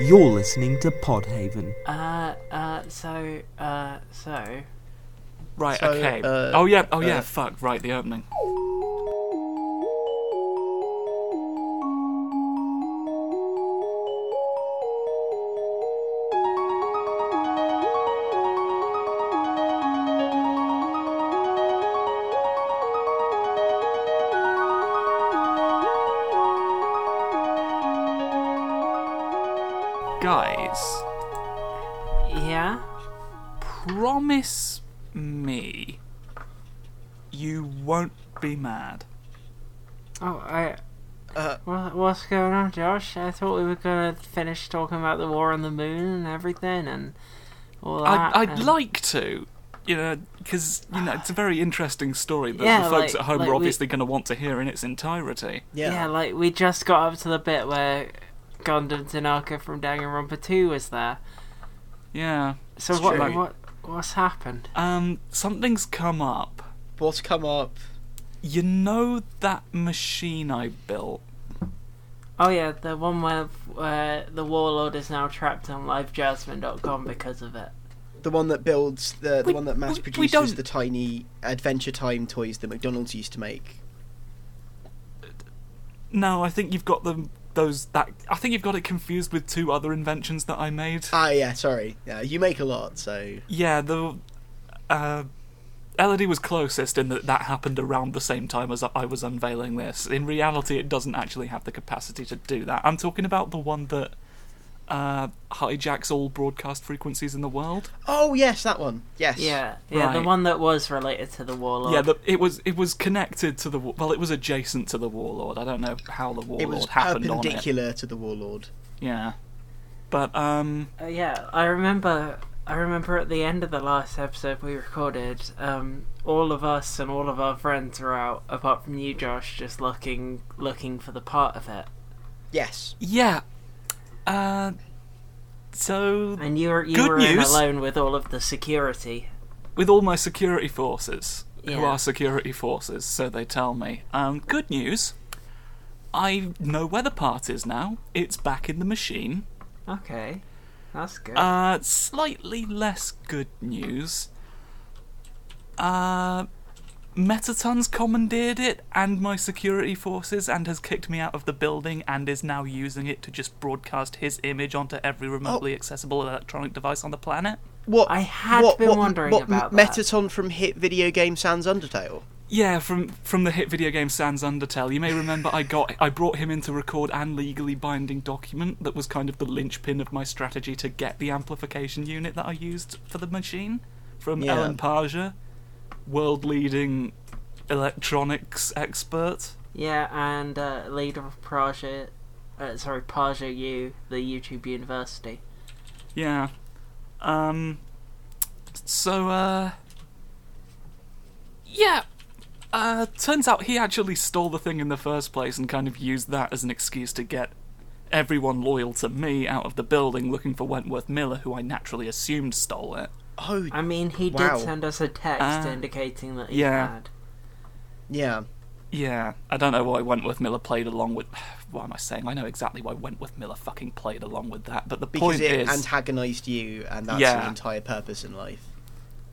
You're listening to Podhaven. Uh, uh, so, uh, so. Right, So, okay. uh, oh yeah, oh yeah, uh, fuck, right, the opening. Be mad. Oh, I. Uh, What, what's going on, Josh? I thought we were gonna finish talking about the war on the moon and everything and all that. I'd, I'd and- like to, you know, because you know it's a very interesting story that Yeah, the folks like- at home like are we- obviously going to want to hear in its entirety. yeah. Yeah, like we just got up to the bit where Gundam Tanaka from Danganronpa 2 was there. Yeah. So It's what, what what's happened? Um, something's come up. What's come up? You know that machine I built. Oh yeah, the one where where the warlord is now trapped on livejasmine.com because of it. The one that builds the the We- one that mass we- we produces don't- the tiny Adventure Time toys that McDonald's used to make. No, I think you've got them. Those that I think you've got it confused with two other inventions that I made. Ah, yeah. Sorry. Yeah, you make a lot, so Yeah, the uh, Elodie was closest in that that happened around the same time as I was unveiling this. In reality, it doesn't actually have the capacity to do that. I'm talking about the one that uh, hijacks all broadcast frequencies in the world. Oh yes, that one. Yes. Yeah, yeah, the one that was related to the warlord. Yeah, the, it was it was connected to the well, it was adjacent to the warlord. I don't know how the warlord It was happened on it. perpendicular to the warlord. Yeah, but um, Uh, yeah, I remember. I remember at the end of the last episode we recorded, um, all of us and all of our friends were out, apart from you, Josh, just looking looking for the part of it. Yes. yeah. Uh, so And you were you Good were in alone with all of the security. with all my security forces, who are security forces, so they tell me. Um, good news. I know where the part is now. It's back in the machine. Okay, that's good. Uh, slightly less good news. Uh, Mettaton's commandeered it and my security forces and has kicked me out of the building and is now using it to just broadcast his image onto every remotely accessible electronic device on the planet. What? I had what, been what, wondering what about that. Mettaton from hit video game Sans Undertale. Yeah, from from the hit video game Sans Undertale. You may remember I got I brought him in to record an legally binding document that was kind of the linchpin of my strategy to get the amplification unit that I used for the machine from Yeah. Ellen Parger, world leading electronics expert. yeah, and uh, leader of Prager, uh, sorry, PragerU, the YouTube University. Yeah. Um so uh yeah, uh, turns out he actually stole the thing in the first place and kind of used that as an excuse to get everyone loyal to me out of the building looking for Wentworth Miller, who I naturally assumed stole it. Oh, I mean, he Wow. did send us a text Uh, indicating that he yeah. had. yeah. Yeah, I don't know why Wentworth Miller played along with. What am I saying? I know exactly why Wentworth Miller fucking played along with that, but the Because point it is. antagonised you, and that's Yeah. the entire purpose in life.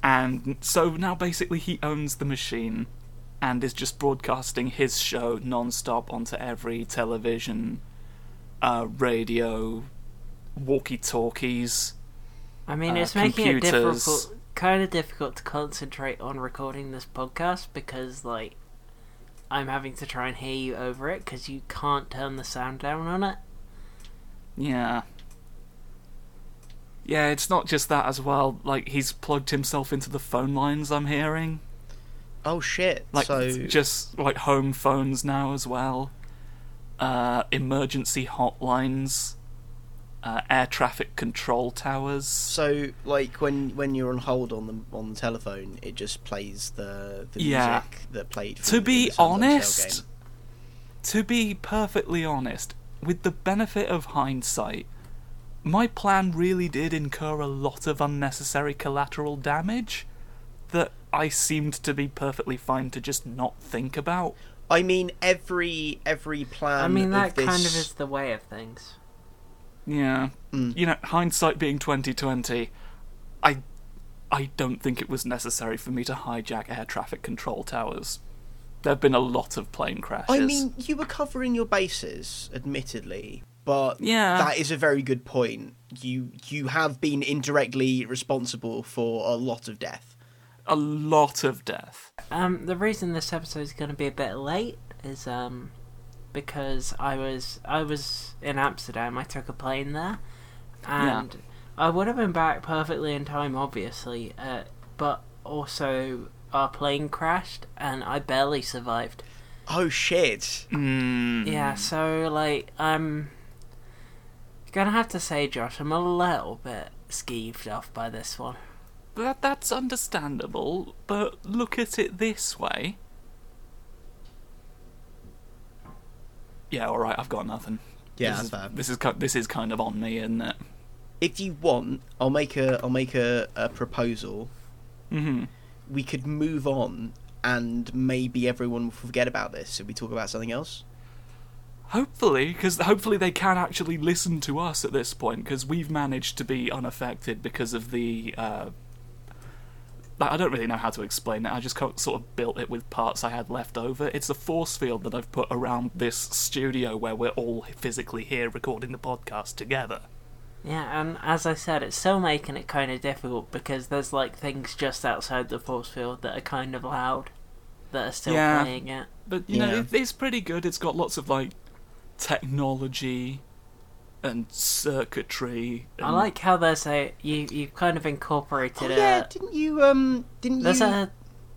And so now basically he owns the machine and is just broadcasting his show non stop onto every television, uh, radio, walkie talkies. I mean, uh, it's making it difficult, kind of difficult to concentrate on recording this podcast because, like, I'm having to try and hear you over it because you can't turn the sound down on it. Yeah. Yeah, it's not just that as well. Like, he's plugged himself into the phone lines I'm hearing. Oh shit! Like, so just like home phones now as well. Uh, emergency hotlines. Uh, air traffic control towers. so like when when you're on hold on the on the telephone, it just plays the the Yeah. music that played. To be honest, to be perfectly honest, with the benefit of hindsight, my plan really did incur a lot of unnecessary collateral damage that I seemed to be perfectly fine to just not think about. I mean, every every plan. I mean, that of this, kind of is the way of things. Yeah. Mm. You know, hindsight being twenty twenty, I I don't think it was necessary for me to hijack air traffic control towers. There have been a lot of plane crashes. I mean, you were covering your bases, admittedly, but Yeah. that is a very good point. You you have been indirectly responsible for a lot of death. A lot of death. Um, the reason this episode is going to be a bit late is um, because I was I was in Amsterdam. I took a plane there, and I would have been back perfectly in time, obviously. Uh, but also our plane crashed, and I barely survived. Oh shit! Mm. Yeah, so like I'm gonna have to say, Josh, I'm a little bit skeeved off by this one. That that's understandable, but look at it this way. Yeah, all right. I've got nothing. Yeah, this is, fair. this is this is kind of on me, isn't it? If you want, I'll make a I'll make a, a proposal. hmm We could move on, and maybe everyone will forget about this if we talk about something else. Hopefully, because hopefully they can actually listen to us at this point, because we've managed to be unaffected because of the. Uh, I don't really know how to explain it. I just co- sort of built it with parts I had left over. It's a force field that I've put around this studio where we're all physically here recording the podcast together. Yeah, and as I said, it's still making it kind of difficult because there's like things just outside the force field that are kind of loud that are still Yeah. playing it. But you know, Yeah. it, it's pretty good. It's got lots of like technology and circuitry. I like how there's a you you've kind of incorporated Oh a yeah, didn't you um didn't there's you a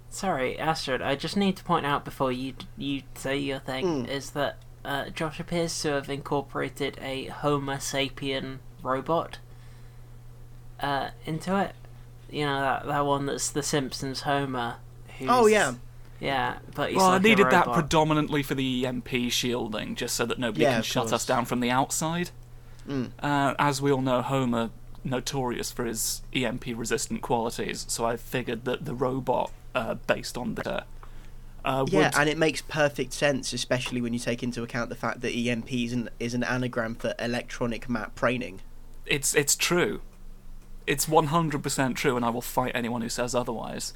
sorry Astrid. I just need to point out before you you say your thing Mm. is that uh, Josh appears to have incorporated a Homo sapien robot uh, into it. You know that that one that's the Simpsons Homer. Who's, Oh yeah. yeah, but he's Well, like I needed a that predominantly for the EMP shielding, just so that nobody Yeah, can of shut us down from the outside. Mm. Uh, as we all know, Homer notorious for his EMP resistant qualities, so I figured that the robot uh, based on the uh, Yeah, would and it makes perfect sense, especially when you take into account the fact that EMP is an, is an anagram for electronic map training. it's it's true. It's one hundred percent true, and I will fight anyone who says otherwise.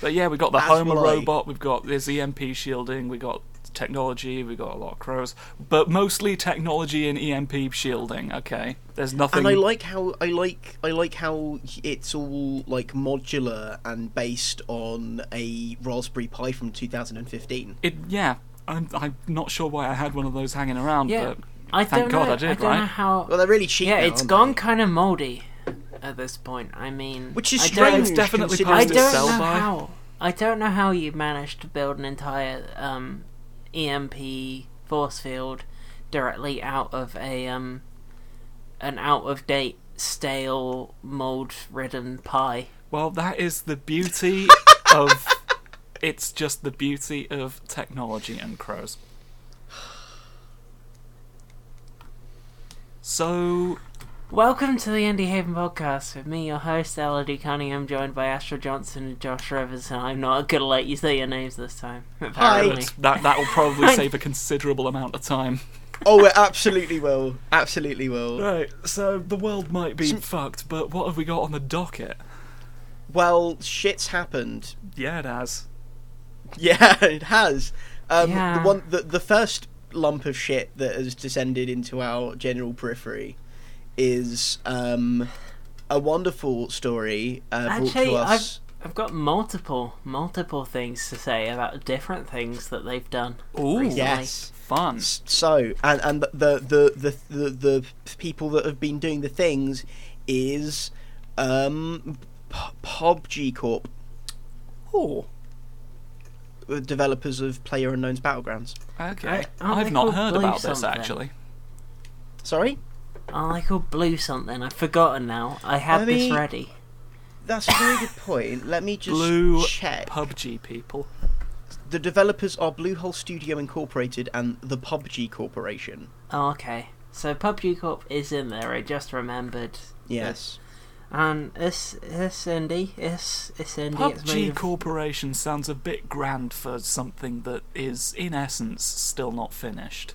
But yeah, we've got the Homer robot, we've got this EMP shielding, we've got technology, we've got a lot of crows, but mostly technology and EMP shielding. Okay, there's nothing. And I like how I like I like how it's all like modular and based on a Raspberry Pi from 2015. It yeah. I'm I'm not sure why I had one of those hanging around, Yeah, but I thank don't God know. I did, don't right? know how. Well, they're really cheap. yeah, now, it's aren't gone they? kind of moldy at this point. I mean, Which is I strange. Don't, It's definitely considering- I don't know by. how. I don't know how you managed to build an entire um, EMP force field directly out of a um, an out of date, stale, mold ridden pie. well, that is the beauty of. It's just the beauty of technology and crows. So Welcome to the Indie Haven podcast with me, your host Elodie Cunningham, joined by Astrid Johnson and Josh Rivers. And I'm not gonna let you say your names this time. Apparently. that that will probably save a considerable amount of time. Oh, it absolutely will. Absolutely will. Right, so the world might be fucked, but what have we got on the docket? Well, shit's happened. Yeah, it has. Yeah, it has. Um, Yeah. The one, the, the first lump of shit that has descended into our general periphery is um, a wonderful story uh, brought Actually, to us. I've got multiple, multiple things to say about different things that they've done. Ooh, recently. Yes. fun. So, and and the the, the the the the people that have been doing the things is um, P- PUBG Corp, Oh, the developers of Player Unknown's Battlegrounds. okay. Right, I've not heard Blue about this something? actually. Sorry, Oh, they called Blue something. I've forgotten now. I had I this ready. that's a very good point. Let me just Blue check. PUBG people. The developers are Bluehole Studio Incorporated and the PUBG Corporation. Oh, okay. So PUBG Corp is in there. I just remembered. Yes. And it's it's indie. It's it's indie. it's made PUBG of- Corporation sounds a bit grand for something that is, in essence, still not finished.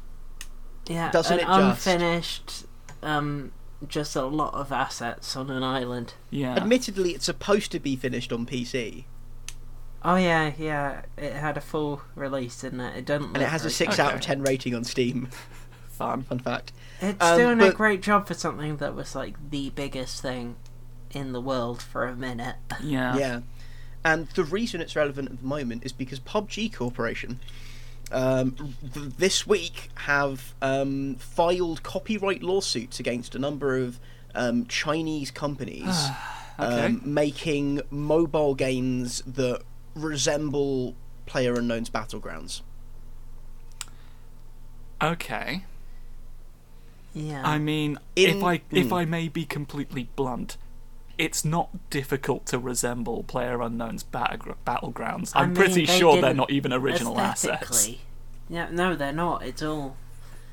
Yeah, Doesn't an it just? unfinished um, just a lot of assets on an island. Yeah. Admittedly, it's supposed to be finished on PC, Oh yeah, yeah. It had a full release, didn't it? It doesn't. and it look has a six good. out of ten rating on Steam. Fun. Fun fact. It's Um, doing a great job for something that was like the biggest thing in the world for a minute. Yeah. Yeah. And the reason it's relevant at the moment is because PUBG Corporation um, th- this week have um, filed copyright lawsuits against a number of um, Chinese companies Okay. um, making mobile games that resemble Player Unknown's Battlegrounds. Okay. Yeah. I mean, In- if I if Mm. I may be completely blunt, it's not difficult to resemble Player Unknown's Battlegr- Battlegrounds. I I'm mean, pretty they sure they're didn't even original assets. Yeah, no, they're not. It's all.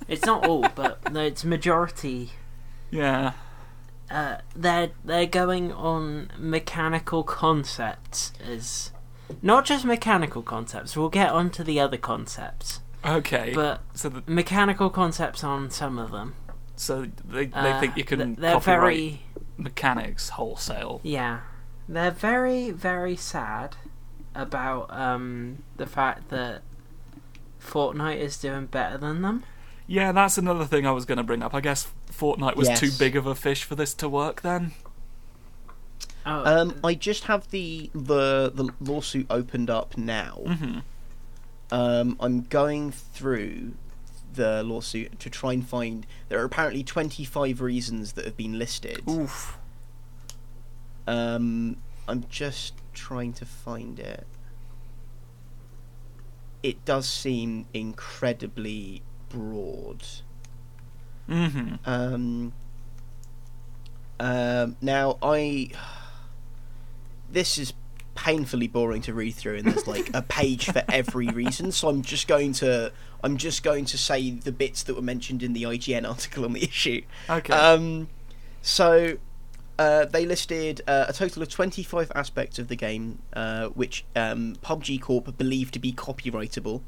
It's not all, but no, it's majority. Yeah. Uh, they're they're going on mechanical concepts as not just mechanical concepts. We'll get onto the other concepts, Okay. but so the, mechanical concepts on some of them. so they they Uh, think you can They're copyright very mechanics wholesale. yeah. They're very very sad about um the fact that Fortnite is doing better than them. Yeah, that's another thing I was going to bring up. I guess Fortnite was too big of a fish for this to work. Then. Oh, Um, I just have the, the the lawsuit opened up now. hmm Um, I'm going through the lawsuit to try and find. There are apparently 25 reasons that have been listed. Oof. Um, I'm just trying to find it. It does seem incredibly broad. hmm Um, um, now I. This is painfully boring to read through, and there's like a page for every reason. So I'm just going to I'm just going to say the bits that were mentioned in the IGN article on the issue. Okay. Um, so uh, they listed uh, a total of 25 aspects of the game, uh, which um, PUBG Corp believe to be copyrightable.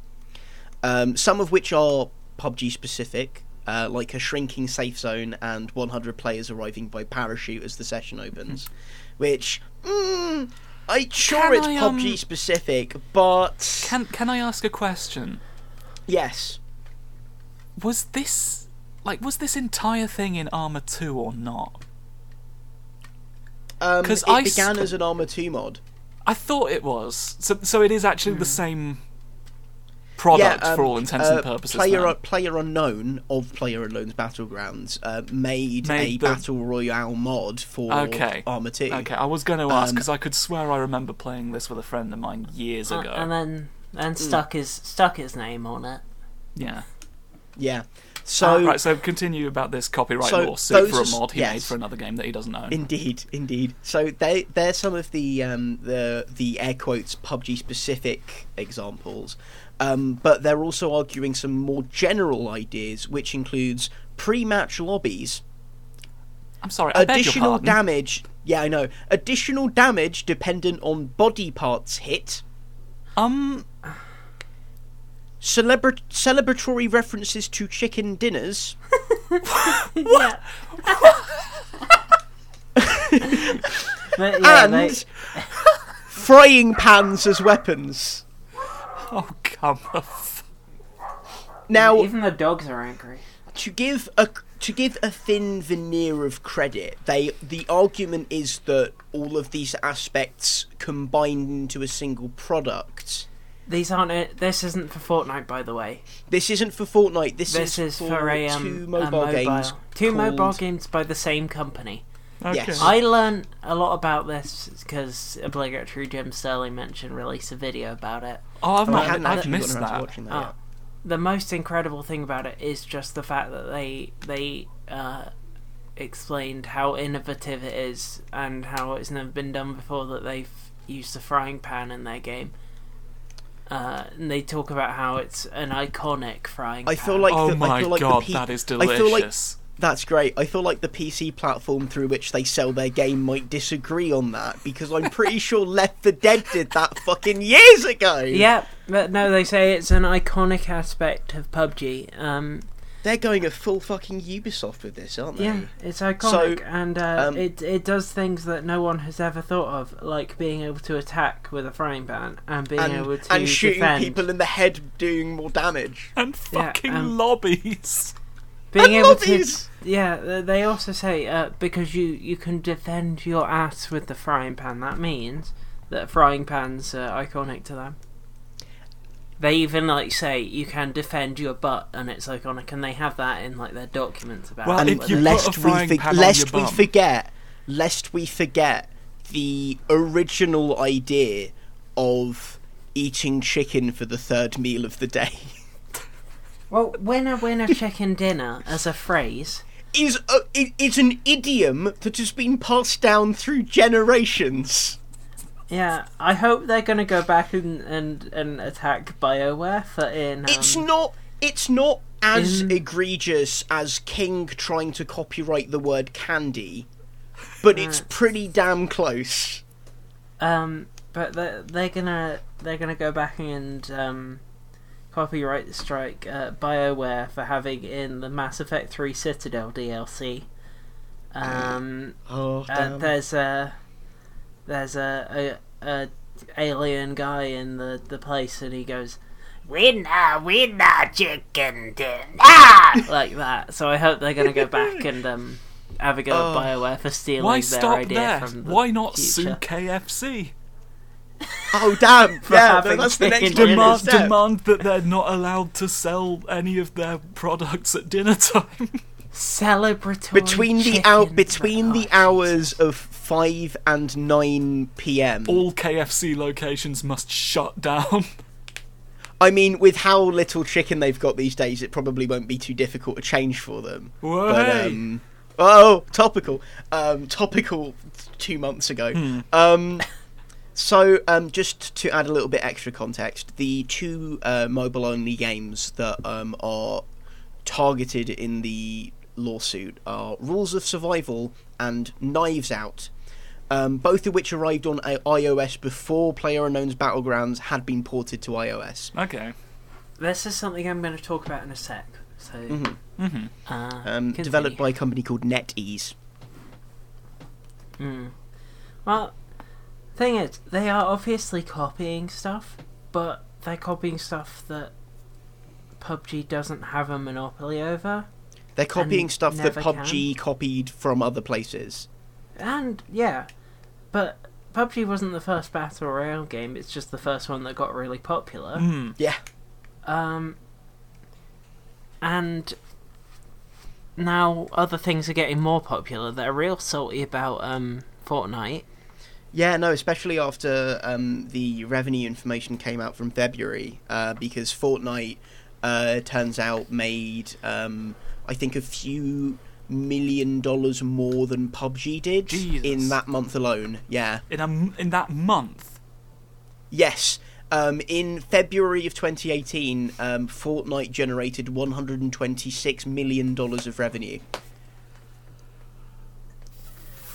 Um, some of which are PUBG specific, uh, like a shrinking safe zone and 100 players arriving by parachute as the session opens. Which, mm, I'm sure Can it's I, um, PUBG specific, but can Can I ask a question? Yes. Was this like was this entire thing in Arma Two or not? Um, 'Cause it I s- began as an Arma 2 mod. I thought it was. So so it is actually the same product um, for all intents uh, and purposes. Player then. Player Unknown of Player Unknown's Battlegrounds uh, made, Made a the- battle royale mod for Okay. Arma 2. Okay, I was going to ask Um, because I could swear I remember playing this with a friend of mine years Uh, ago. and then Hmm. And stuck his stuck his name on it. yeah. Yeah. So Ah, right, so continue about this copyright so lawsuit for a are- mod he made for another game that he doesn't own. indeed, indeed. So they they're some of the um, the the air quotes PUBG specific examples. Um, but they're also arguing some more general ideas, which includes pre-match lobbies, I'm sorry, I beg your additional pardon. damage. Yeah, I know. Additional damage dependent on body parts hit. Um, Celebra- celebratory references to chicken dinners. Yeah. but yeah, and they, frying pans as weapons. oh come off. Now, even the dogs are angry. to give a to give a thin veneer of credit, they the argument is that all of these aspects combined into a single product. These aren't. It. This isn't for Fortnite, by the way. This isn't for Fortnite. This, This is, is for, for a, um, two a mobile, games. Two mobile games by the same company. Okay. Yes. I learned a lot about this because obligatory Jim Sterling mentioned release a video about it. oh, I've Oh, not. hadn't I've missed gotten to that. watching that. Oh. Yet. The most incredible thing about it is just the fact that they they uh, explained how innovative it is and how it's never been done before. That they've used a frying pan in their game. Uh, and they talk about how it's an iconic frying. I pan. feel like oh the, I my feel like god, the P- that is I feel like delicious. That's great. I feel like the PC platform through which they sell their game might disagree on that because I'm pretty sure Left the Dead did that fucking years ago. Yeah, but no, they say it's an iconic aspect of PUBG. Um, they're going a full fucking Ubisoft with this, aren't they? Yeah, it's iconic, So, and uh, um, it it does things that no one has ever thought of, like being able to attack with a frying pan and being And, able to and shooting defend. people in the head, doing more damage. And Yeah, fucking um, lobbies. Being And able lobbies! to yeah they also say uh, because you you can defend your ass with the frying pan that means that frying pans are iconic to them they even like say you can defend your butt and it's iconic and they have that in like their documents about Well, it. if you put lest a frying we, pan on lest your we bum. forget, lest we forget the original idea of eating chicken for the third meal of the day well when winner winner chicken dinner as a phrase is a, it, it's an idiom that has been passed down through generations. yeah i hope they're gonna go back and and, and attack bioware for in um, It's not. It's not as in- egregious as King trying to copyright the word candy, but it's pretty damn close. Um, but they're, they're gonna they're gonna go back and um, copyright strike uh, Bioware for having in the Mass Effect Three Citadel DLC. Um, Oh, uh, there's a there's a, a a alien guy in the the place, and he goes. Winner, winner, chicken dinner, like that. So I hope they're gonna go back and um, have a go Oh. at Bioware for stealing Why their stop idea there? from the Why not future. sue KFC? oh damn! For yeah, having that's the next Demand, step. demand that they're not allowed to sell any of their products at dinner time. celebratory between the hour between the hours of five and nine p.m. All KFC locations must shut down. I mean, with how little chicken they've got these days, it probably won't be too difficult to change for them. Whoa, But, hey. um, oh, topical. Um, topical two months ago. Hmm. Um, so, um, just to add a little bit extra context, the two uh, mobile-only games that um, are targeted in the lawsuit are Rules of Survival and Knives Out. Um, both of which arrived on iOS before PlayerUnknown's Battlegrounds had been ported to iOS. Okay. This is something I'm going to talk about in a sec. So, Mhm. hmm uh, Um, developed by a company called NetEase. Mm. Well, thing is, they are obviously copying stuff, but they're copying stuff that PUBG doesn't have a monopoly over. They're copying stuff that never PUBG copied from other places. And yeah, but PUBG wasn't the first battle royale game. It's just the first one that got really popular. Mm. Yeah. Um, and now other things are getting more popular. They're real salty about um Fortnite. Yeah, no, especially after um, the revenue information came out from February, uh, because Fortnite uh, turns out made, um, I think, a few million dollars more than PUBG did Jesus. in that month alone. Yeah. In a m- in that month. Yes. Um, in February of 2018, um, Fortnite generated 126 million dollars of revenue.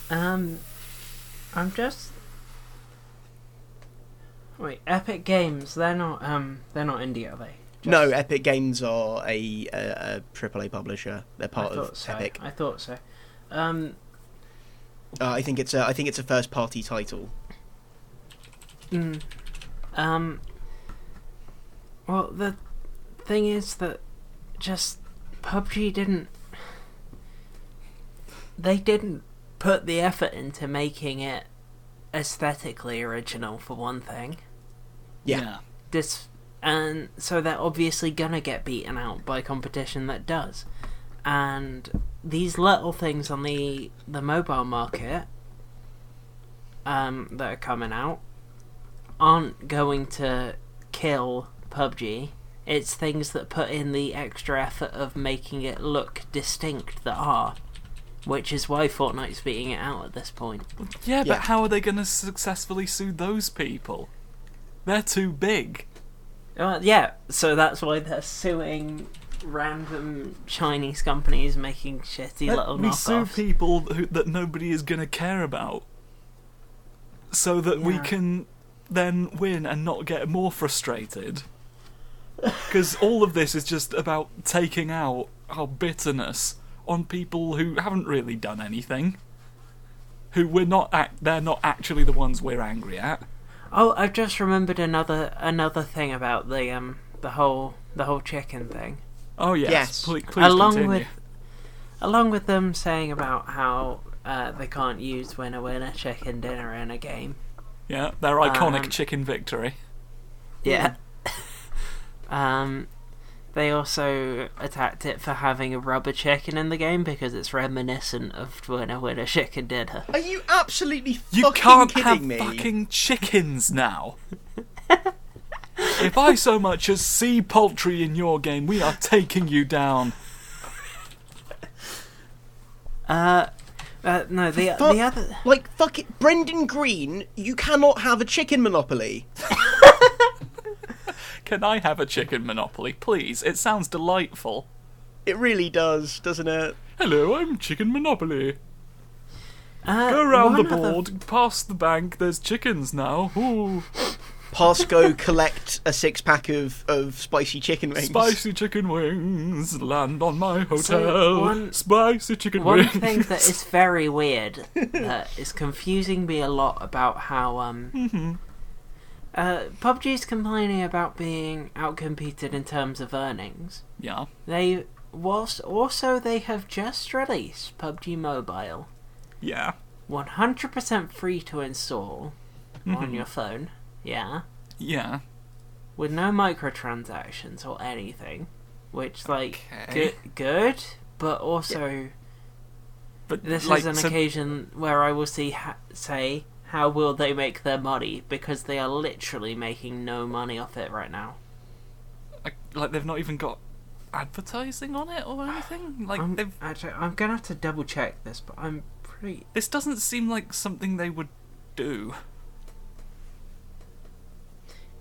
Um, I'm just wait. Epic Games. They're not um. They're not indie, are they? Just- No, Epic Games are a, a, a AAA publisher. They're part of so. Epic. I thought so. Um. Uh, I think it's a I think it's a first party title. Mm, um. Well, the thing is that just PUBG didn't. They didn't put the effort into making it aesthetically original, for one thing. Yeah. This, and so they're obviously gonna get beaten out by competition that does. And these little things on the the mobile market um, that are coming out aren't going to kill PUBG. It's things that put in the extra effort of making it look distinct that are. Which is why Fortnite's beating it out at this point. Yeah, but Yeah. how are they going to successfully sue those people? They're too big. Uh, yeah, so that's why they're suing random Chinese companies making shitty Let little me sue people who, that nobody is going to care about, so that we can then win and not get more frustrated. Because all of this is just about taking out our bitterness on people who haven't really done anything. Who we're not act- they're not actually the ones we're angry at. Oh, I've just remembered another another thing about the um the whole the whole chicken thing. Oh yes, Yes. please, please along continue. with along with them saying about how uh, they can't use winner winner chicken dinner in a game. Yeah, their iconic Um, chicken victory. Yeah. um, they also attacked it for having a rubber chicken in the game because it's reminiscent of winner winner chicken dinner. Are you absolutely You fucking can't kidding have me? fucking chickens now. if I so much as see poultry in your game, we are taking you down. Uh, uh no, the Fuck- the other Like fuck it, Brendan Greene. You cannot have a chicken monopoly. Can I have a chicken monopoly, please? It sounds delightful. It really does, doesn't it? Hello, I'm Chicken Monopoly. uh, Go round the one of board, past the bank, there's chickens now. Ooh, Pass go collect a six pack of, of spicy chicken wings. spicy chicken wings land on my hotel. So, one- spicy chicken One wings. One thing that is very weird that is confusing me a lot about how um Mm-hmm. Uh PUBG's complaining about being outcompeted in terms of earnings. Yeah, They whilst also they have just released PUBG Mobile, yeah. 100% free to install on Mhm. your phone. Yeah, Yeah. with no microtransactions or anything, which like Okay. good, good, but also. But This like, is an so- occasion where I will see ha- say how will they make their money because they are literally making no money off it right now. like, like they've not even got advertising on it or anything. Like I'm, they've. actually, I'm gonna have to double check this, but I'm pretty. This doesn't seem like something they would do.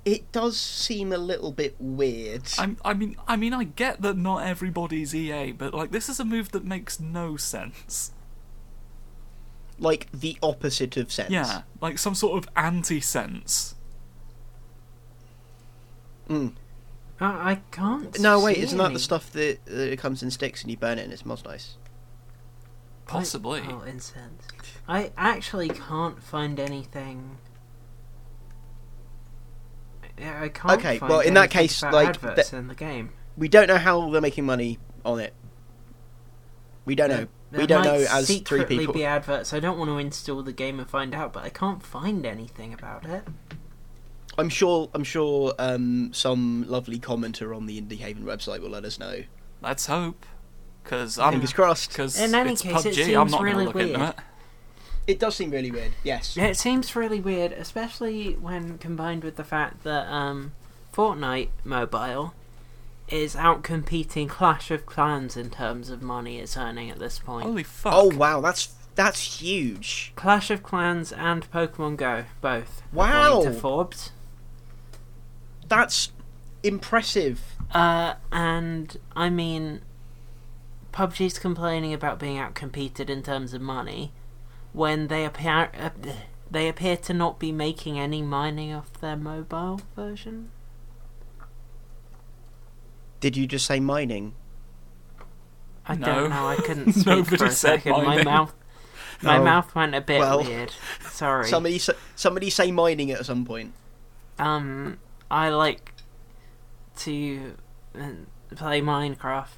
It does seem a little bit weird. I'm, I mean, I mean, I get that not everybody's EA, but like this is a move that makes no sense. Like the opposite of sense. Yeah, like some sort of anti-sense. Mm. Uh, I can't. No, wait, see isn't that the stuff that uh, it comes in sticks and you burn it and it smells nice? Possibly. Oh, incense. I actually can't find anything. Yeah, I can't. Okay, find well, in that case, like, adverts the- in the game. We don't know how they're making money on it. We don't know. There we don't might know as three secretly people. be adverts. I don't want to install the game and find out, but I can't find anything about it. I'm sure. I'm sure. Um, some lovely commenter on the Indie Haven website will let us know. Let's hope, because I'm Fingers crossed. because In any it's case, it PUBG. I'm seems not really gonna look into weird. it. It does seem really weird. Yes. Yeah, it seems really weird, especially when combined with the fact that um, Fortnite Mobile is out competing Clash of Clans in terms of money it's earning at this point. Holy fuck! Oh wow, that's that's huge. Clash of Clans and Pokemon Go, both. Wow. to Forbes. That's impressive. Uh, and I mean, PUBG's complaining about being outcompeted in terms of money when they appear uh, they appear to not be making any mining off their mobile version. Did you just say mining? I No. don't know. I couldn't speak Nobody for a said second. My mouth, my Oh. mouth went a bit Well. weird. Sorry. Somebody, somebody say mining at some point. Um, I like to uh, play Minecraft.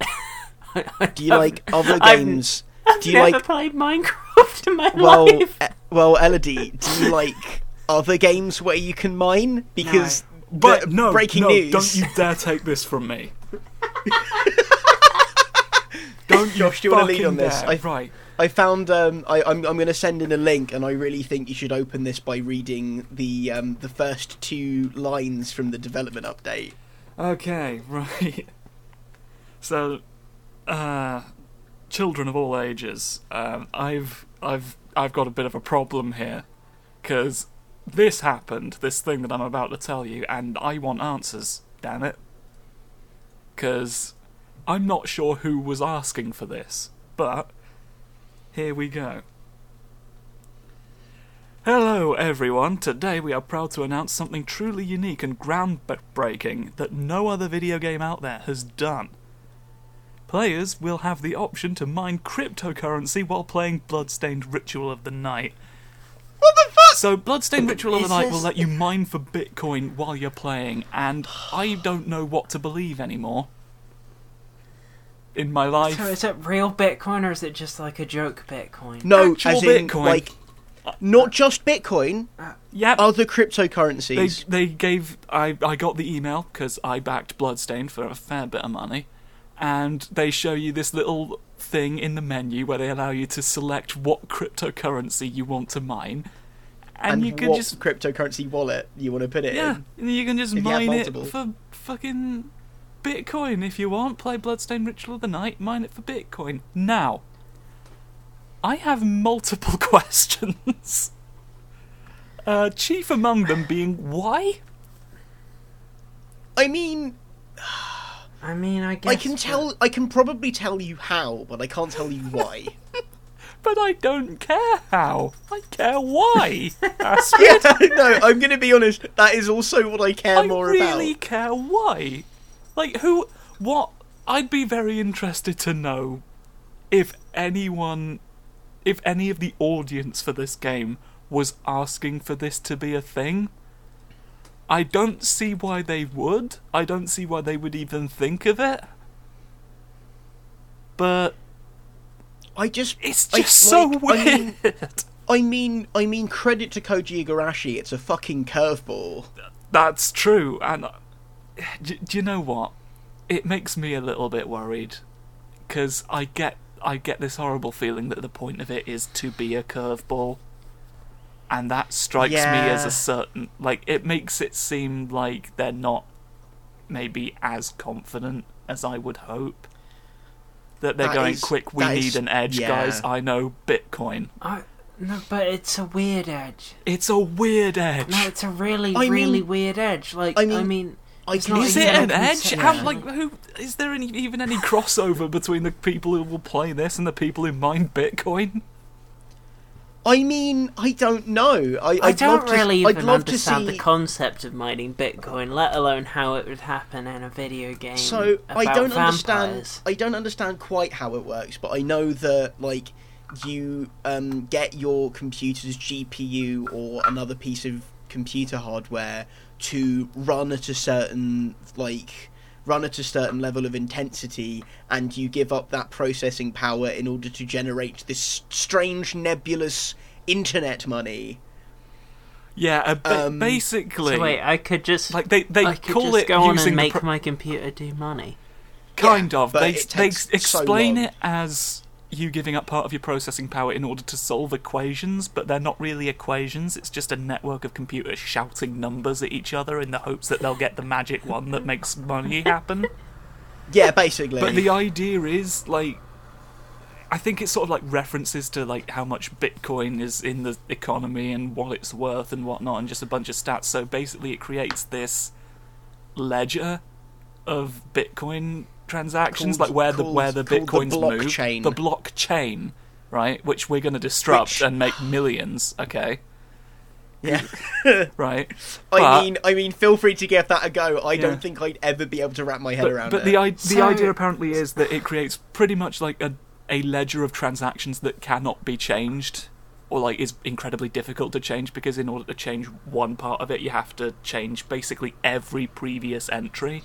Do you like other I've- games? I've do you never like- played Minecraft in my Well, life. e- well, Elodie, do you like other games where you can mine? Because But no, breaking no, news. don't you dare take this from me. don't you Josh, do you wanna lead fucking on this? dare. I- Right. I found. Um, I, I'm. I'm going to send in a link, and I really think you should open this by reading the um, the first two lines from the development update. Okay, right. So, uh, children of all ages, um, I've, I've, I've got a bit of a problem here, because this happened, this thing that I'm about to tell you, and I want answers. Damn it. Because I'm not sure who was asking for this, but here we go. Hello, everyone. Today we are proud to announce something truly unique and groundbreaking that no other video game out there has done. Players will have the option to mine cryptocurrency while playing Bloodstained Ritual of the Night. What the? So, Bloodstained Ritual of the Night will let you mine for Bitcoin while you're playing, and I don't know what to believe anymore. In my life. So is it real Bitcoin or is it just like a joke Bitcoin? No, Actual as in Bitcoin. like not just Bitcoin, uh, Yep. other They, cryptocurrencies. they gave I, I got the email because I backed Bloodstained for a fair bit of money, and they show you this little thing in the menu where they allow you to select what cryptocurrency you want to mine, and, and you can what just cryptocurrency wallet you want to put it yeah, in. and you can just If you have mine it for fucking Bitcoin if you want. Play Bloodstained Ritual of the Night, mine it for Bitcoin. Now, I have multiple questions. Uh, chief among them being why? I mean, I mean, I guess. I can tell. I can probably tell you how, but I can't tell you why. But I don't care how. I care why. Yeah, no, I'm going to be honest. That is also what I care I more really about. I really care why. Like who? What? I'd be very interested to know if anyone, if any of the audience for this game was asking for this to be a thing. I don't see why they would. I don't see why they would even think of it. But I just. it's I- just so like, weird. I mean, I mean, I mean, credit to Koji Igarashi. It's a fucking curveball. That's true, and uh, do, do you know what? It makes me a little bit worried because I get I get this horrible feeling that the point of it is to be a curveball, and that strikes me as a certain like it makes it seem like they're not maybe as confident as I would hope. That they're That going is- quick. We need is- an edge, yeah. guys. I know Bitcoin. I, no, but it's a weird edge. It's a weird edge. No, it's a really, I really mean- weird edge. Like, I I mean, mean, I it's can Is it an edge? concept. How like who is there any even any crossover between the people who will play this and the people who mine Bitcoin? I mean, I don't know. I, I I'd don't love to, really I'd even understand see. the concept of mining Bitcoin, let alone how it would happen in a video game. So I don't vampires. understand. I don't understand quite how it works, but I know that like you um, get your computer's GPU or another piece of computer hardware to run at a certain like run at a certain level of intensity, and you give up that processing power in order to generate this strange nebulous internet money. Yeah, uh, ba- Um, basically, So wait, I could just like they they I could call just it go on and make pro- my computer do money. kind Yeah, of. but They it they takes so explain long. it as you giving up part of your processing power in order to solve equations, but they're not really equations. It's just a network of computers shouting numbers at each other in the hopes that they'll get the magic one that makes money happen. Yeah, basically. But the idea is like I think it's sort of like references to like how much Bitcoin is in the economy and what it's worth and whatnot, and just a bunch of stats. So basically, it creates this ledger of Bitcoin transactions, Called- like where the where the called the bitcoins move, the blockchain, right? Which we're going to disrupt Which- and make millions. Okay, yeah. right? I But- mean, I mean, feel free to give that a go. I Yeah. don't think I'd ever be able to wrap my head but, around but it. But the i- the idea apparently is that it creates pretty much like a a ledger of transactions that cannot be changed or like is incredibly difficult to change because in order to change one part of it you have to change basically every previous entry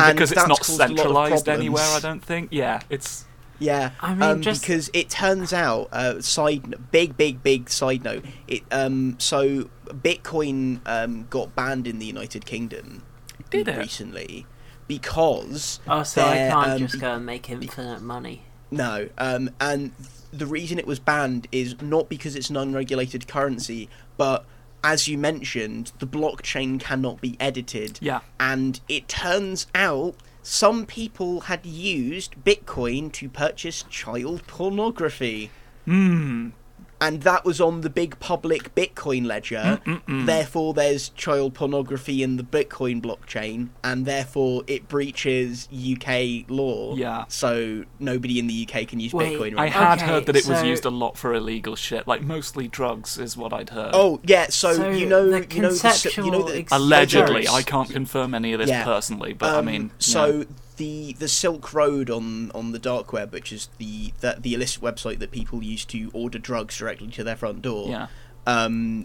and, And because it's not caused a lot of centralized anywhere i don't think yeah it's yeah, I mean, um, just- because it turns out, uh, side big, big, big side note. It um, so Bitcoin um, got banned in the United Kingdom Did it? recently because Oh, so I can't um, just go and make infinite money. No, um, and the reason it was banned is not because it's an unregulated currency, but as you mentioned, the blockchain cannot be edited. yeah And it turns out some people had used Bitcoin to purchase child pornography. hmm And that was on the big public Bitcoin ledger. Mm, mm, mm. Therefore, there's child pornography in the Bitcoin blockchain, and therefore it breaches UK law. Yeah. So nobody in the UK can use Wait, Bitcoin i right now. had Okay, heard that it was used a lot for illegal shit like mostly drugs is what i'd heard Oh yeah, so, So you know, the you know, the, you know the allegedly i can't confirm any of this Yeah. personally but i Um, mean so the the Silk Road on on the dark web, which is the the, the illicit website that people use to order drugs directly to their front door. Yeah. Um,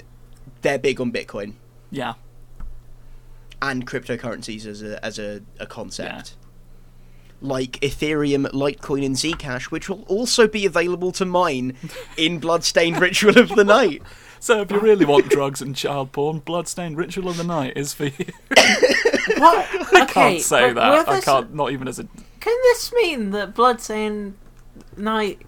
they're big on Bitcoin Yeah. and cryptocurrencies as a as a, a concept. Like Ethereum, Litecoin, and Zcash, which will also be available to mine in Bloodstained Ritual of the Night. So if you really want drugs and child porn, Bloodstained Ritual of the Night is for you. What? I can't say that. will I can't. Not even as a. Can this mean that Bloodstained Night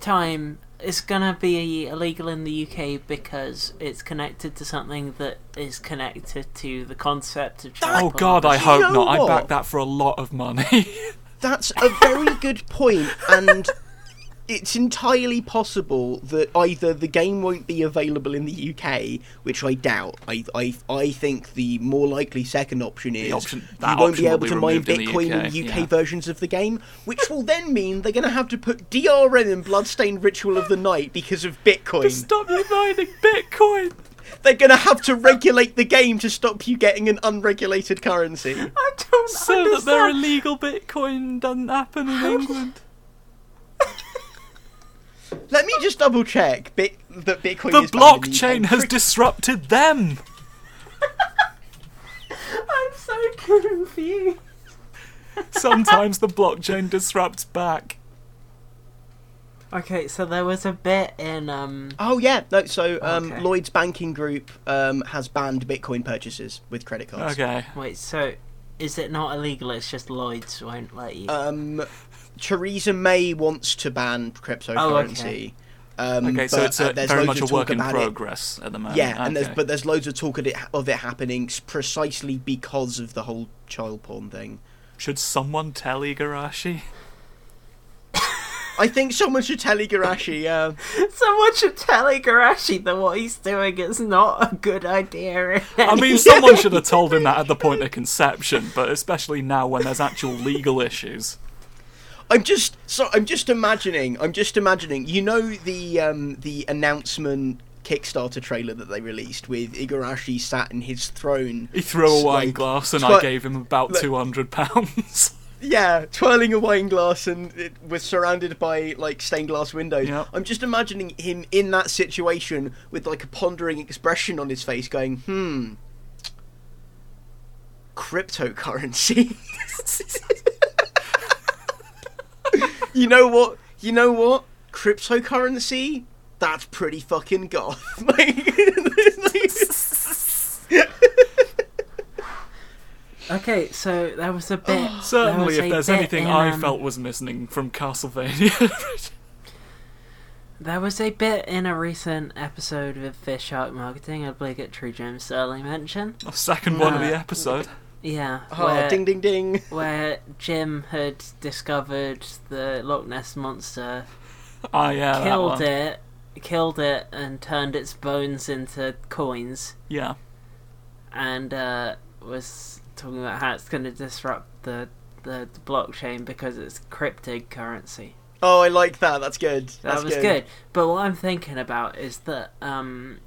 time is gonna be illegal in the UK because it's connected to something that is connected to the concept of child Oh God, I pornography? hope know not. I what? back that for a lot of money. That's a very good point, and it's entirely possible that either the game won't be available in the UK, which I doubt. I I, I think the more likely second option is option- you won't option be able be to mine removed in the Bitcoin UK, in UK yeah. versions of the game, which will then mean they're going to have to put DRM in Bloodstained Ritual of the Night because of Bitcoin. Stop you mining Bitcoin. They're going to have to regulate the game to stop you getting an unregulated currency. I don't So that their illegal Bitcoin doesn't happen in England. Let me just double check bit, that Bitcoin The is blockchain has disrupted them. I'm so confused. Sometimes the blockchain disrupts back. Okay, so there was a bit in um. Oh yeah, no. So um, Okay. Lloyd's banking group um, has banned Bitcoin purchases with credit cards. Okay. Wait, so is it not illegal? It's just Lloyd's won't let you. Um, Theresa May wants to ban cryptocurrency. um, Okay, so but, it's uh, a, there's very loads much a of talk work in about it. progress at the moment. Yeah, and there's but there's loads of talk of it, of it happening precisely because of the whole child porn thing. Should someone tell Igarashi? I think someone should tell Igarashi. Uh, Someone should tell Igarashi that what he's doing is not a good idea. I mean, someone should have told him that at the point of conception, but especially now when there's actual legal issues. I'm just so I'm just imagining. I'm just imagining. You know the um, the announcement Kickstarter trailer that they released with Igarashi sat in his throne. He threw a wine like, glass and I gave him about two hundred pounds. Yeah, twirling a wine glass and it was surrounded by like stained glass windows. Yep. I'm just imagining him in that situation with like a pondering expression on his face, going, "Hmm, cryptocurrency." you know what? You know what? Cryptocurrency. That's pretty fucking goth. Like- okay, so there was a bit. there Certainly, was if there's anything in, I um, felt was missing from Castlevania. There was a bit in a recent episode of Fist Shark Marketing, obligatory James Sterling mention. the second one of the Uh, episode. Yeah, oh, where, ding ding ding. where Jim had discovered the Loch Ness monster, Ah, yeah, that killed one. it, killed it, and turned its bones into coins, Yeah. and uh, was talking about how it's going to disrupt the, the the blockchain because it's cryptic currency. Oh, I like that. That's good. That That's was good. But what I'm thinking about is that um,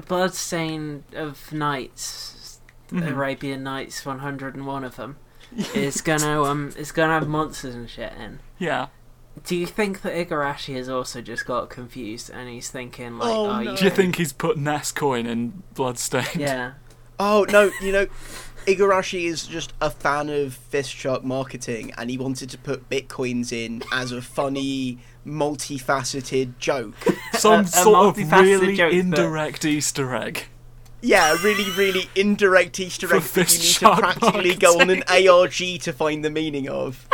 Bloodstain of Nights, Mhm. Arabian Nights, 101 of them, is gonna um, is gonna have monsters and shit in. Yeah. Do you think that Igarashi has also just got confused and he's thinking like, Oh, oh, no. you Do you think he's put Ness coin in Bloodstained? yeah, Oh no, you know, Igarashi is just a fan of Fist Shark marketing, and he wanted to put bitcoins in as a funny, multifaceted joke. Some A- a sort of really joke that- indirect Easter egg. Yeah, a really, really indirect Easter For egg that you Fist need to Shark practically go on an ARG to find the meaning of.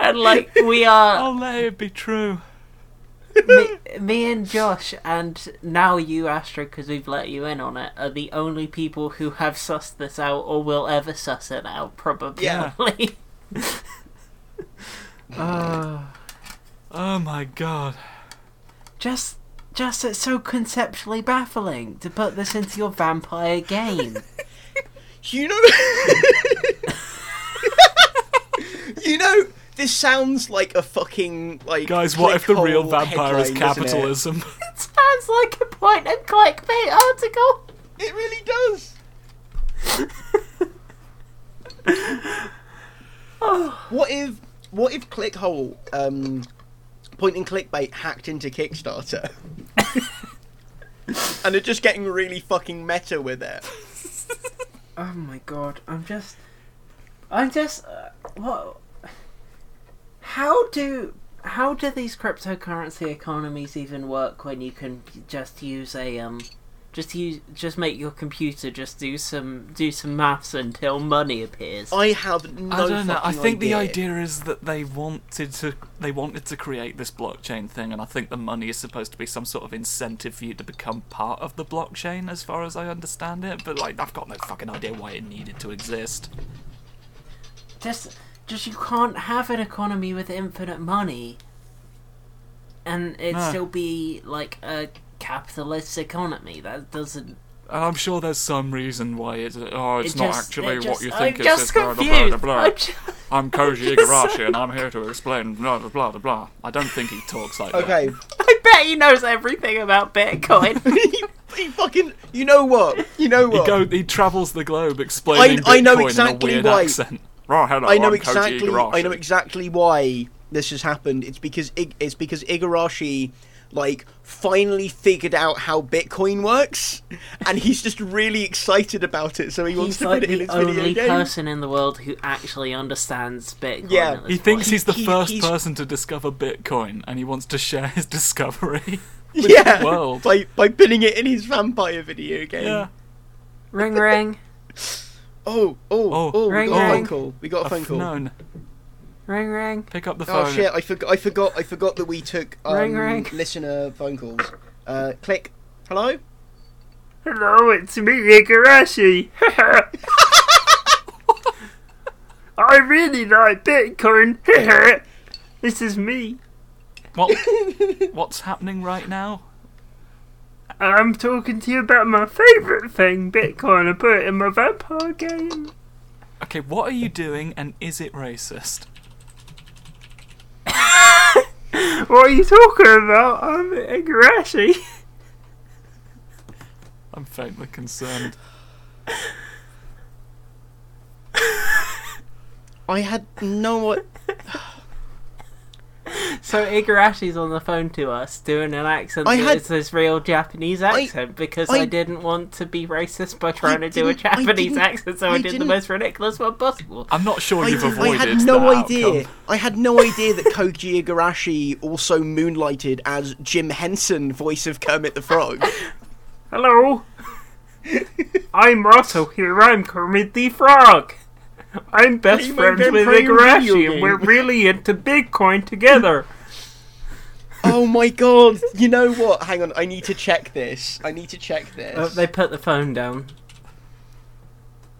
and like we are I'll let it be true. Me, me and Josh, and now you, Astro, because we've let you in on it, are the only people who have sussed this out or will ever suss it out, probably. Yeah. oh, Oh my god. just, just it's so conceptually baffling to put this into your vampire game. You know, you know, this sounds like a fucking like. Guys, what if the real vampire is headline, doesn't it? capitalism? it sounds like a point and click bait article. It really does. What if what if Clickhole um, point and clickbait hacked into Kickstarter? and they're just getting really fucking meta with it. Oh my god, I'm just. I'm just. Uh, what. How do. How do these cryptocurrency economies even work when you can just use a um, just use just make your computer just do some do some maths until money appears? I have no I don't know. I fucking think the idea. idea is that they wanted to they wanted to create this blockchain thing, and I think the money is supposed to be some sort of incentive for you to become part of the blockchain, as far as I understand it. But like, I've got no fucking idea why it needed to exist. Just just you can't have an economy with infinite money, and it No. still be like a capitalist economy. That doesn't. And I'm sure there's some reason why it's oh, it's it not just- actually it what just- you I'm think it just is. Blah, blah, blah, confused. blah, blah. I'm just- I'm Koji just- Igarashi, and I'm here to explain blah blah blah blah blah. I don't think he talks like that. Okay, I bet he knows everything about Bitcoin. he, he fucking. You know what? You know He what? go he travels the globe explaining I know Bitcoin exactly in a weird why. accent. Right, hello, I know I'm exactly. Koji I know exactly why this has happened. It's because it's because Igarashi like finally figured out how Bitcoin works, and he's just really excited about it. So he wants He's to like put it in the his video game. The only person in the world who actually understands Bitcoin. Yeah. at this He thinks point. he's the He- first he's- person to discover Bitcoin, and he wants to share his discovery. yeah, the world. by by putting it in his vampire video game. yeah, ring ring Oh, oh, Oh. oh! We Ring, got a phone ring. call. We got a phone call. known. ring ring. Pick up the phone. Oh shit! I forgot. I forgot. I forgot that we took um, Ring, ring. listener phone calls. Uh, click. Hello. Hello, it's me, Igarashi. I really like Bitcoin. this is me. What? What's happening right now? I'm talking to you about my favourite thing, Bitcoin. I put it in my vampire game. Okay, what are you doing, and is it racist? What are you talking about? I'm Igarashi. I'm faintly concerned. I had no. i- So Igarashi's on the phone to us doing an accent I that had- is his real Japanese accent because I, I- didn't want to be racist by trying to do a Japanese accent, so I, I did the most ridiculous one possible. I'm not sure I, you've did, I avoided had no that idea. outcome. I had no idea that Koji Igarashi also moonlighted as Jim Henson, voice of Kermit the Frog. Hello, I'm Russell here. I'm Kermit the Frog. I'm best Hey, friends with vampire Igarashi, and we're really into Bitcoin together. oh my god! You know what? Hang on. I need to check this. I need to check this. Oh, they put the phone down.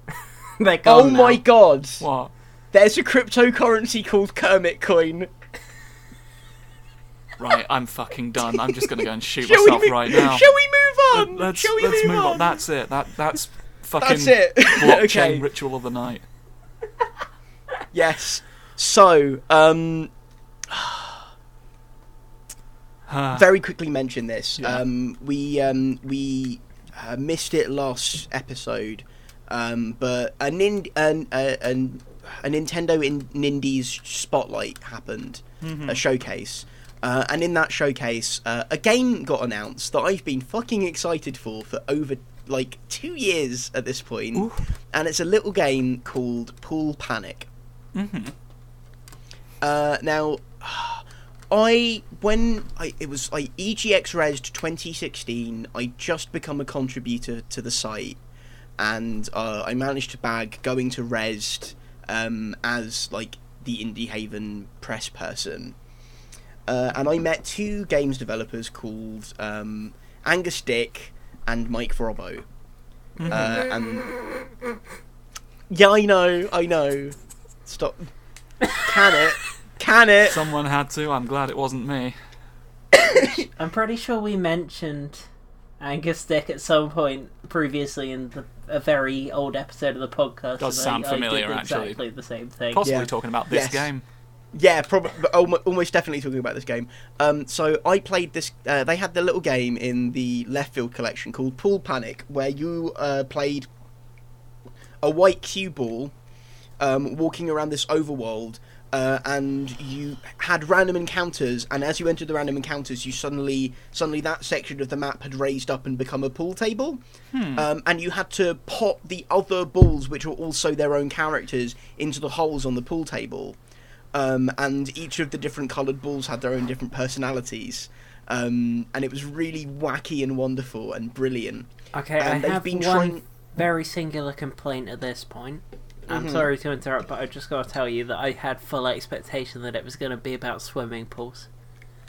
They're oh gone my god! What? There's a cryptocurrency called Kermit Coin. Right, I'm fucking done. I'm just gonna go and shoot myself move- right now. Shall we move on? Let's Shall we let's move, move on? on. That's it. That that's fucking That's it. blockchain okay. ritual of the night. Yes. So, um, very quickly mention this. Yeah. Um, we um, we uh, missed it last episode, um, but a, nin- an, a, an, a Nintendo in Nindies spotlight happened, mhm. a showcase. Uh, and in that showcase, uh, a game got announced that I've been fucking excited for for over like two years at this point, Ooh. and it's a little game called Pool Panic. Mhm. Uh, now, I when I it was like EGX Rezzed 2016. I just become a contributor to the site, and uh, I managed to bag going to Rezzed um, as like the Indie Haven press person. Uh, and I met two games developers called um, Angus Dick and Mike Robbo. Mhm. Uh, and yeah, I know, I know. Stop. Can it? Can it? Someone had to. I'm glad it wasn't me. I'm pretty sure we mentioned Angus Dick at some point previously in the, a very old episode of the podcast. Does and sound I, I familiar, did actually. exactly the same thing. Possibly Yeah. talking about this Yes. game. Yeah, probably almost definitely talking about this game. Um, so I played this. Uh, they had the little game in the left field collection called Pool Panic, where you uh, played a white cue ball, um, walking around this overworld, uh, and you had random encounters. And as you entered the random encounters, you suddenly suddenly that section of the map had raised up and become a pool table, um, and you had to pop the other balls, which were also their own characters, into the holes on the pool table. Um, and each of the different coloured balls had their own different personalities. Um, and it was really wacky and wonderful and brilliant. Okay, And I they've been one trying- very singular complaint at this point. I'm Mhm. sorry to interrupt, but I just got to tell you that I had full expectation that it was going to be about swimming pools.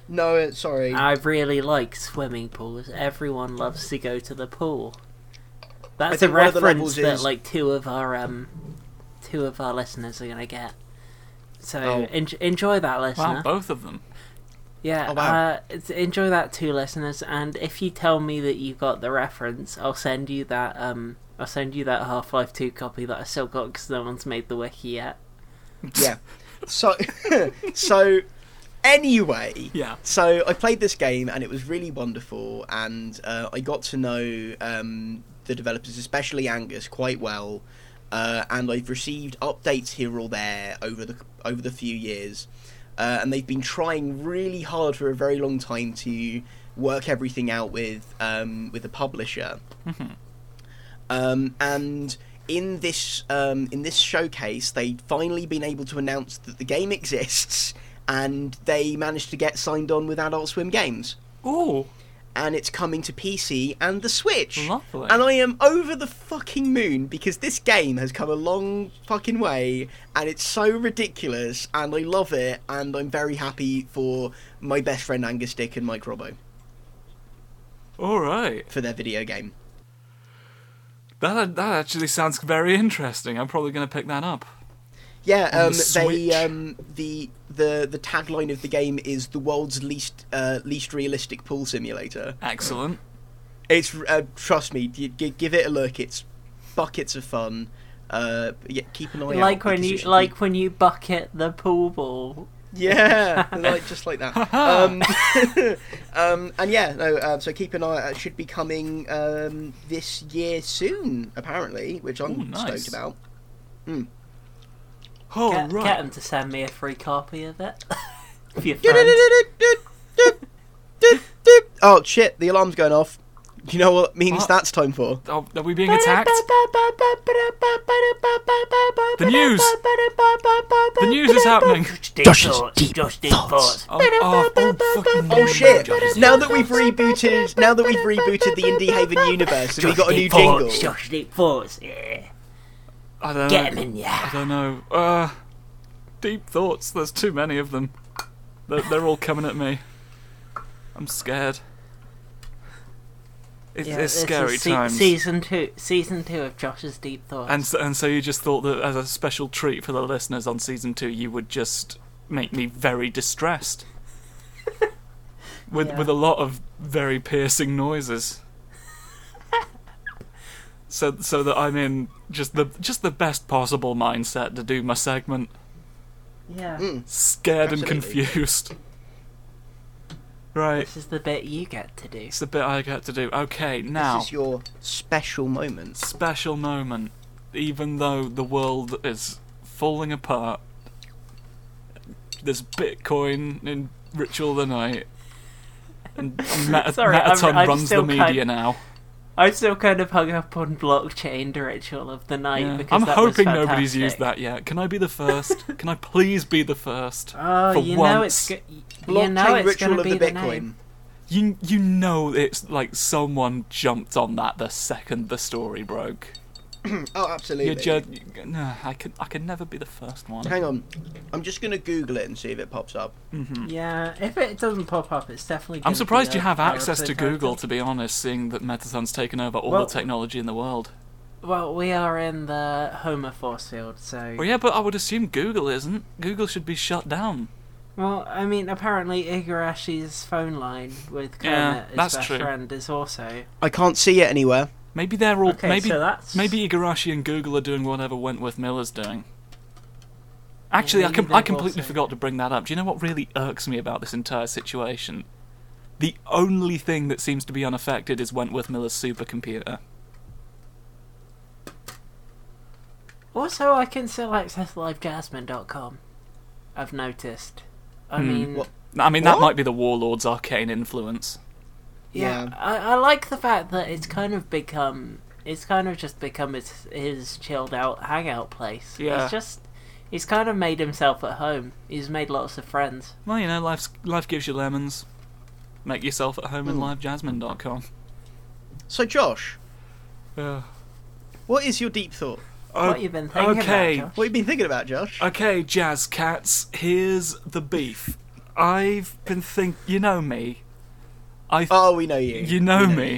No, uh, sorry. I really like swimming pools. Everyone loves to go to the pool. That's a think one of the reference that is- like two of our um two of our listeners are going to get. So Oh. en- enjoy that, listener. Wow, both of them. Yeah, Oh, wow. uh, enjoy that too, listeners. And if you tell me that you got the reference, I'll send you that. Um, I'll send you that Half Life Two copy that I still got because no one's made the wiki yet. yeah. So, so anyway, Yeah. so I played this game and it was really wonderful, and uh, I got to know um, the developers, especially Angus, quite well. Uh, and I've received updates here or there over the over the few years, uh, and they've been trying really hard for a very long time to work everything out with um, with the publisher. Um, and in this um, in this showcase, they'd finally been able to announce that the game exists, and they managed to get signed on with Adult Swim Games, Ooh, and it's coming to PC and the Switch. lovely. And I am over the fucking moon because this game has come a long fucking way and it's so ridiculous and I love it and I'm very happy for my best friend Angus Dick and Mike Robbo All right. for their video game. That that actually sounds very interesting. I'm probably going to pick that up. Yeah, On the um, they um, the the the tagline of the game is the world's least uh, least realistic pool simulator. Excellent. It's uh, trust me, g- g- give it a look. It's buckets of fun. Uh, yeah, keep an eye out. like when because you it be- like when you bucket the pool ball. Yeah, like just like that. um, um, and yeah, no. Uh, so keep an eye. out. It should be coming um, this year soon, apparently, which I'm Ooh, nice. stoked about. Oh, get, right. get them to send me a free copy of it. For your oh shit! The alarm's going off. You know what means What? that's time for? Oh, are we being attacked? The news. The news is happening. Josh's deep thoughts. Oh, oh, oh, fucking Oh shit! Josh's Now that we've rebooted, now that we've rebooted the Indie Haven universe, and we got a new jingle. Josh deep thoughts. Yeah. I don't Get him know. in, I don't know. Uh, deep thoughts. There's too many of them. They're, they're all coming at me. I'm scared. It's, Yeah, it's scary se- times. Season two, season two of Josh's deep thoughts. And so, and so you just thought that as a special treat for the listeners on season two, you would just make me very distressed. with Yeah. with a lot of very piercing noises. So so that I'm in just the just the best possible mindset to do my segment. yeah, Mm. Scared and confused. Right. this is the bit you get to do. It's the bit I get to do. Okay, now This is your special moment. special moment. Even though the world is falling apart, there's Bitcoin in Ritual of the Night, and Meta- Sorry, I'm- I'm runs the still media kind- now. I'm still kind of hung up on blockchain ritual of the night Yeah. because I'm that was hoping nobody's used that yet. Can I be the first? Can I please be the first? Oh, for you once. know it's go- you Blockchain know it's ritual of be the the Bitcoin. name. You you know it's like someone jumped on that the second the story broke. Oh, absolutely. You just no, I can I can never be the first one. Hang on, I'm just gonna Google it and see if it pops up. Mm-hmm. Yeah, if it doesn't pop up, it's definitely. I'm surprised be you a have access to Google, to be honest, seeing that Mettaton's taken over all Well- the technology in the world. Well, we are in the Homer force field, so. Well, yeah, but I would assume Google isn't. Google should be shut down. Well, I mean, apparently Igarashi's phone line with Kermit, Yeah, his best true. friend, is also. I can't see it anywhere. Maybe they're all. Okay, maybe so that's- maybe Igarashi and Google are doing whatever Wentworth Miller's doing. Actually, I, com- I completely also- forgot to bring that up. Do you know what really irks me about this entire situation? The only thing that seems to be unaffected is Wentworth Miller's supercomputer. Also, I can still access livejasmine.com. I've noticed. I Hmm. mean, What? I mean, that What? might be the Warlord's arcane influence. Yeah, Yeah. I, I like the fact that it's kind of become. It's kind of just become his, his chilled out hangout place. Yeah. He's just. He's kind of made himself at home. He's made lots of friends. Well, you know, life's, life gives you lemons. Make yourself at home in Hmm. livejasmine.com. So, Josh, Yeah. what is your deep thought? what you been thinking okay. about, Josh? What have you been thinking about, Josh? Okay, Jazz Cats, here's the beef. I've been think. You know me. I. Oh, we know you. You know We me.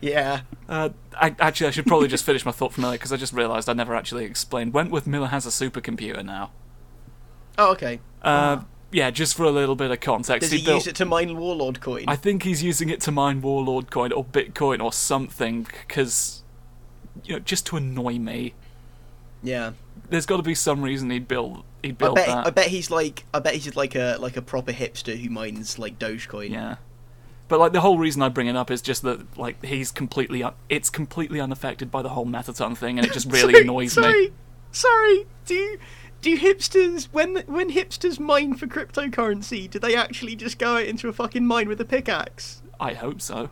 you. Yeah. Uh, I, actually, I should probably just finish my thought from earlier because I just realised I never actually explained. Wentworth Miller has a supercomputer now. Oh, okay. Uh, yeah, just for a little bit of context, Does he, built. use it to mine Warlord coin? I think he's using it to mine Warlord coin or Bitcoin or something because, you know, just to annoy me. yeah. There's got to be some reason he'd build. He'd I bet. that. I bet he's like. I bet he's like a like a proper hipster who mines like Dogecoin. Yeah. But like the whole reason I bring it up is just that like he's completely un- it's completely unaffected by the whole Mettaton thing and it just really sorry, annoys sorry, me. Sorry. Do you, do hipsters when when hipsters mine for cryptocurrency? Do they actually just go out into a fucking mine with a pickaxe? I hope so.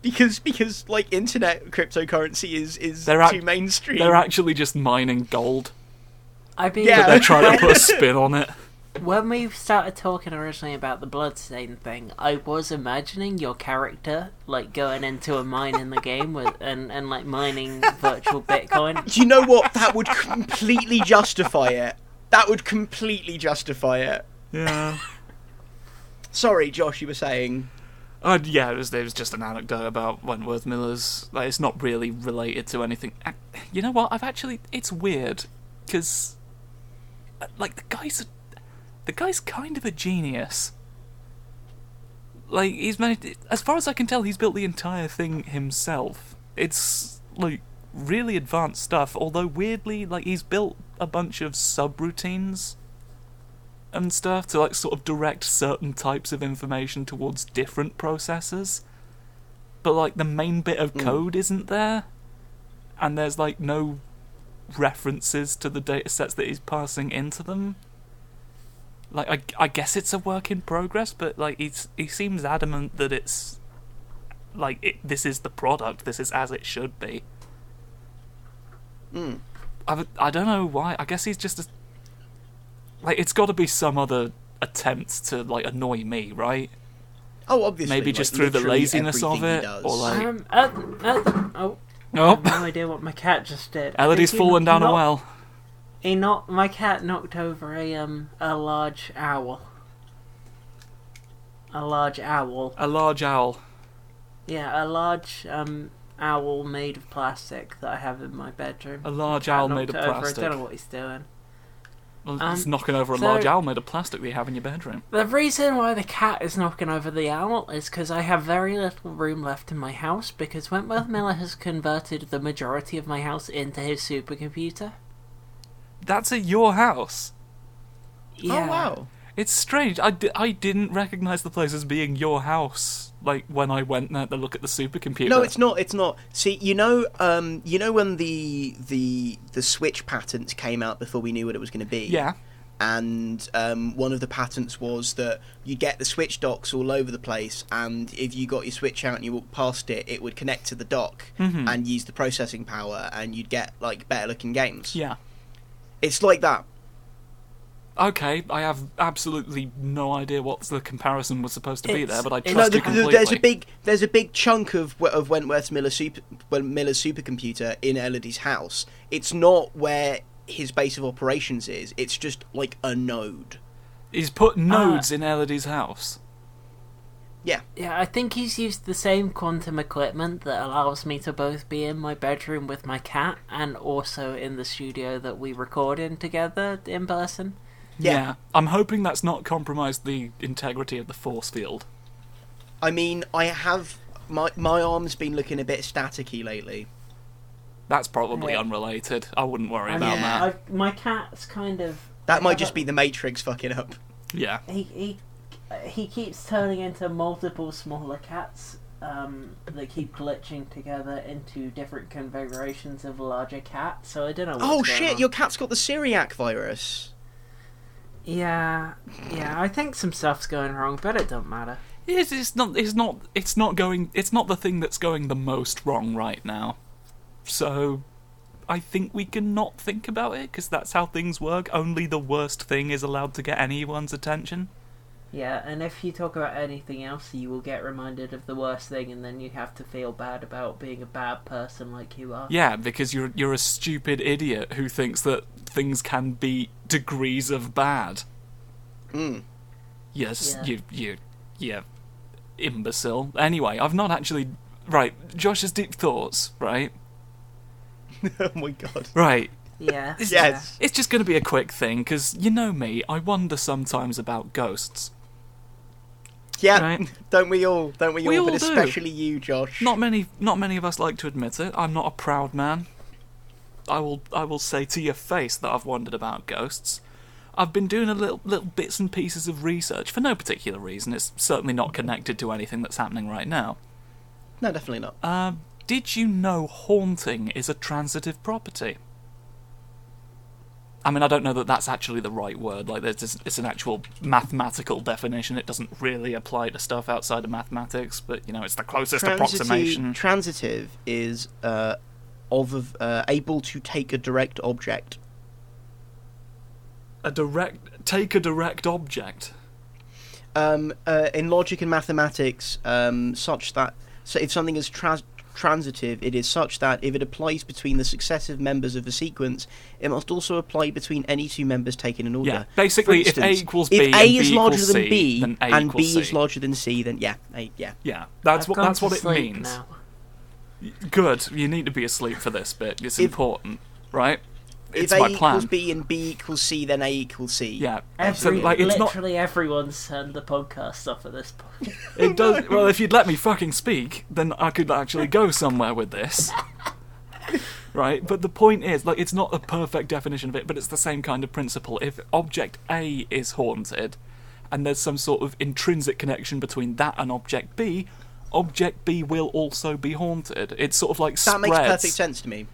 Because because like internet cryptocurrency is is They're ac- too mainstream. They're actually just mining gold, I mean, Yeah. but they're trying to put a spin on it. When we started talking originally about the bloodstain thing, I was imagining your character like going into a mine in the game with and, and like mining virtual Bitcoin. Do you know what? That would completely justify it. That would completely justify it. Yeah. Sorry, Josh, you were saying. Uh, yeah, it was, it was just an anecdote about Wentworth Miller's. Like, it's not really related to anything. Uh, You know what? I've actually. It's weird because, like, the guy's a, the guy's kind of a genius. Like, he's managed. As far as I can tell, he's built the entire thing himself. It's like really advanced stuff. Although weirdly, like, he's built a bunch of subroutines and stuff to like sort of direct certain types of information towards different processors. But like the main bit of Mm. code isn't there, and there's like no references to the data sets that he's passing into them. Like I, I guess it's a work in progress, but like he's he seems adamant that it's like it, this is the product, this is as it should be. Mm. I, I don't know why. I guess he's just a, like it's got to be some other attempt to like annoy me, right? Oh, obviously. Maybe like, just through the laziness of it, or like- Um, uh, uh, oh, I Oh, have no idea what my cat just did. Elodie's think fallen down a well. He knocked my cat knocked over a um a large owl. A large owl. A large owl. Yeah, a large um owl made of plastic that I have in my bedroom. A large owl made of over, plastic. I don't know what he's doing. Well, Um, it's knocking over a so- large owl made of plastic that you have in your bedroom. The reason why the cat is knocking over the owl is because I have very little room left in my house because Wentworth Miller has converted the majority of my house into his supercomputer. That's at your house. Yeah. Oh wow. It's strange. I, I didn't recognize the place as being your house. Like when I went there to look at the supercomputer. No, it's not. It's not. See, you know, um, you know when the the the switch patents came out before we knew what it was going to be. Yeah. And um, one of the patents was that you get the switch docks all over the place, and if you got your switch out and you walked past it, it would connect to the dock Mhm. and use the processing power, and you'd get like better looking games. Yeah. It's like that. Okay, I have absolutely no idea what the comparison was supposed to be It's- there, but I it's- trust No, you the, the, completely. there's a big there's a big chunk of of Wentworth Miller super Miller's supercomputer in Elodie's house. It's not where his base of operations is. It's just like a node. He's put ah. nodes in Elodie's house. Yeah. Yeah, I think he's used the same quantum equipment that allows me to both be in my bedroom with my cat and also in the studio that we record in together in person. Yeah. I'm hoping that's not compromised the integrity of the force field. I mean, I have my my arm's been looking a bit staticky lately. That's probably Yeah. unrelated. I wouldn't worry I about mean, that. I've- my cat's kind of. That I might just a- be the Matrix fucking up. Yeah. He he he keeps turning into multiple smaller cats um, that keep glitching together into different configurations of a larger cat. So I don't know. What's Oh going shit! on. Your cat's got the Syriac virus. Yeah, yeah. I think some stuff's going wrong, but it don't matter. It's, it's not. It's not. It's not going. It's not the thing that's going the most wrong right now. So, I think we can not think about it because that's how things work. Only the worst thing is allowed to get anyone's attention. Yeah, and if you talk about anything else, you will get reminded of the worst thing, and then you have to feel bad about being a bad person like you are. Yeah, because you're you're a stupid idiot who thinks that things can be degrees of bad. Mm. Yes, Yeah. you you yeah, imbecile. Anyway, I've not actually right. Josh's deep thoughts. Right, oh my god. right. Yeah. It's, Yes. It's just going to be a quick thing because you know me. I wonder sometimes about ghosts. Yeah, Right. don't we all? Don't we, We all? But all do. especially you, Josh. Not many, not many of us like to admit it. I'm not a proud man. I will, I will say to your face that I've wondered about ghosts. I've been doing a little, little bits and pieces of research for no particular reason. It's certainly not connected to anything that's happening right now. No, definitely not. Um, did you know haunting is a transitive property? I mean, I don't know that that's actually the right word. Like, there's this, it's an actual mathematical definition. It doesn't really apply to stuff outside of mathematics, but you know, it's the closest approximation. transitive is uh, of uh, able to take a direct object. a direct take a direct object. Um, uh, in logic and mathematics, um, such that so if something is trans- transitive, it is such that if it applies between the successive members of a sequence, it must also apply between any two members taken in order. Yeah, basically, For if A instance, equals if B A and B is equals larger than C, B A and B equals is C. larger than C, then yeah, A, yeah. Yeah, that's I've what that's what it means. Now. Good. You need to be asleep for this bit. It's If- important, right? It's if A my equals. B and B equals C, then A equals C. Yeah. Every, so, like, it's not. literally everyone's turned the podcast off at this point. It does. Well, if you'd let me fucking speak, then I could actually go somewhere with this. Right, but the point is, like, it's not a perfect definition of it, but it's the same kind of principle. If object A is haunted, and there's some sort of intrinsic connection between that and object B, object B will also be haunted. It's sort of like that spreads, makes perfect sense to me.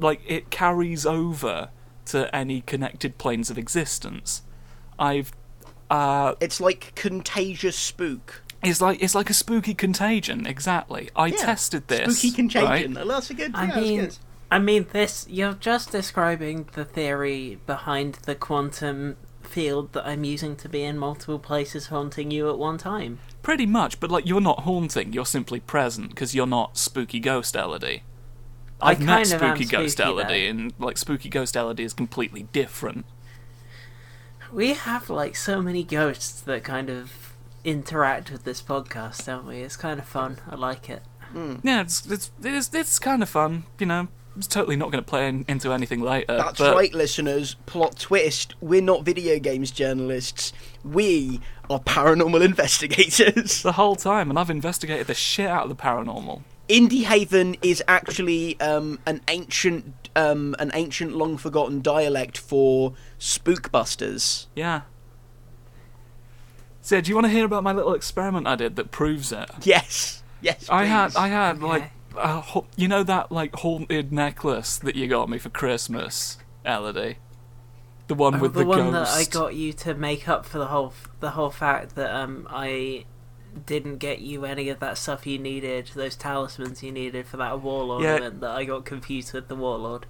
Like it carries over to any connected planes of existence. I've uh, It's like contagious spook. it's like it's like a spooky contagion. Exactly. I Yeah, tested this. Spooky contagion. right? That's a good. I yeah, that's mean, good. I mean, this. You're just describing the theory behind the quantum field that I'm using to be in multiple places haunting you at one time. Pretty much, but like you're not haunting. You're simply present because you're not spooky ghost Elodie. I I've met kind of am spooky ghost spooky, Elodie, though. and like spooky ghost Elodie is completely different. We have like so many ghosts that kind of interact with this podcast, don't we? It's kind of fun. I like it. Hmm. Yeah, it's it's it's, it's kind of fun. You know, it's totally not going to play in, into anything later. That's but right, listeners. Plot twist: We're not video games journalists. We are paranormal investigators. The whole time, and I've investigated the shit out of the paranormal. Indie Haven is actually um, an ancient, um, an ancient, long forgotten dialect for spookbusters. Yeah. So, do you want to hear about my little experiment I did that proves it? Yes, yes. I had. I had Okay. like, a, you know that like haunted necklace that you got me for Christmas, Elodie, the one Oh, with the, the, one ghost. that I got you to make up for the whole the whole fact that um I didn't get you any of that stuff you needed, those talismans you needed for that wall Yeah. ornament that I got confused with the warlord.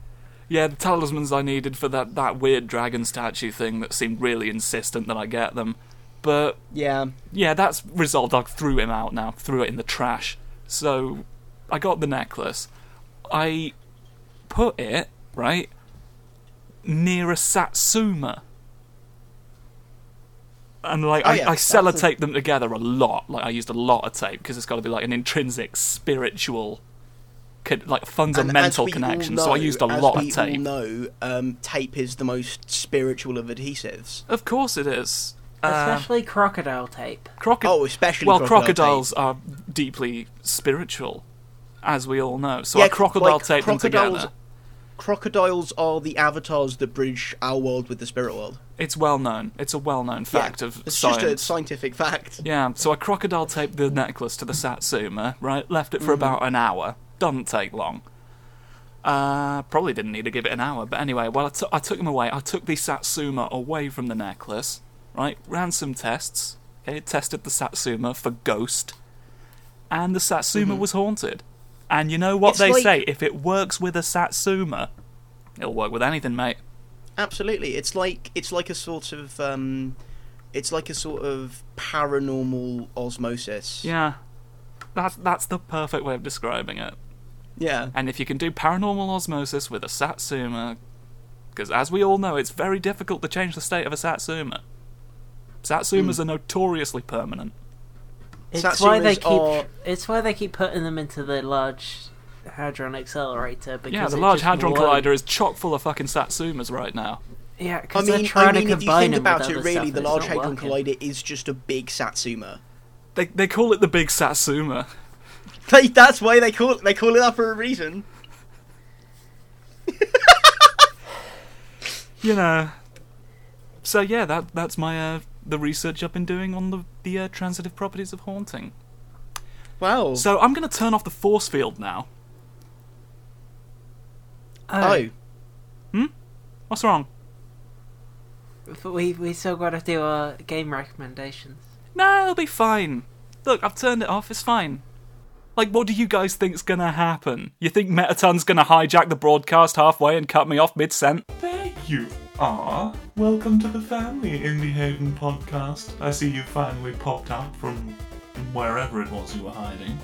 Yeah, the talismans I needed for that that weird dragon statue thing that seemed really insistent that I get them. But Yeah, yeah, that's resolved. I threw him out now, threw it in the trash. So I got the necklace. I put it right near a satsuma. And like Oh, I, yeah, I that's a- sellotaped them together a lot. Like I used a lot of tape because it's got to be like an intrinsic spiritual, con- like fundamental we all connection. so I used a as lot we of tape. all know, um, tape is the most spiritual of adhesives. Of course it is. Uh, Especially crocodile tape. croco- Oh, especially well, crocodile crocodiles tape. are deeply spiritual, as we all know. So Yeah, I crocodile like, taped them together. Crocodiles are the avatars that bridge our world with the spirit world. It's well known. It's a well known fact Yeah, of it's science. just a scientific fact. Yeah, so a crocodile taped the necklace to the Satsuma, right? Left Mm-hmm. it for about an hour. Doesn't take long. Uh, probably didn't need to give it an hour, but anyway, well, I, t- I took him away. I took the Satsuma away from the necklace, right? Ran some tests. Okay, tested the Satsuma for ghost, and the Satsuma was haunted. And you know what. It's they like- say? If it works with a Satsuma, it'll work with anything, mate. Absolutely, it's like it's like a sort of um, it's like a sort of paranormal osmosis. Yeah, that's that's the perfect way of describing it. yeah. And if you can do paranormal osmosis with a Satsuma, because as we all know, it's very difficult to change the state of a Satsuma. Satsumas Hmm. are notoriously permanent. It's why they keep. Satsumas are- It's why they keep putting them into the large hadron accelerator. Because Yeah, the Large Hadron won't- Collider is chock full of fucking Satsumas right now. Yeah, I because mean, they're trying I mean, to if you think about it, really, the Large Hadron working. Collider is just a big Satsuma. They they call it the Big Satsuma. They, that's why they call they call it that for a reason. You know. So yeah, that that's my uh, the research I've been doing on the the uh, transitive properties of haunting. Wow. So I'm gonna turn off the force field now. oh, Hmm? What's wrong? But we we still got to do our game recommendations. No, it'll be fine. Look, I've turned it off. It's fine. Like, what do you guys think's gonna happen? You think Mettaton's gonna hijack the broadcast halfway and cut me off mid-sent? Thank you are. Welcome to the Family Indie Haven podcast. I see you finally popped up from wherever it was you were hiding.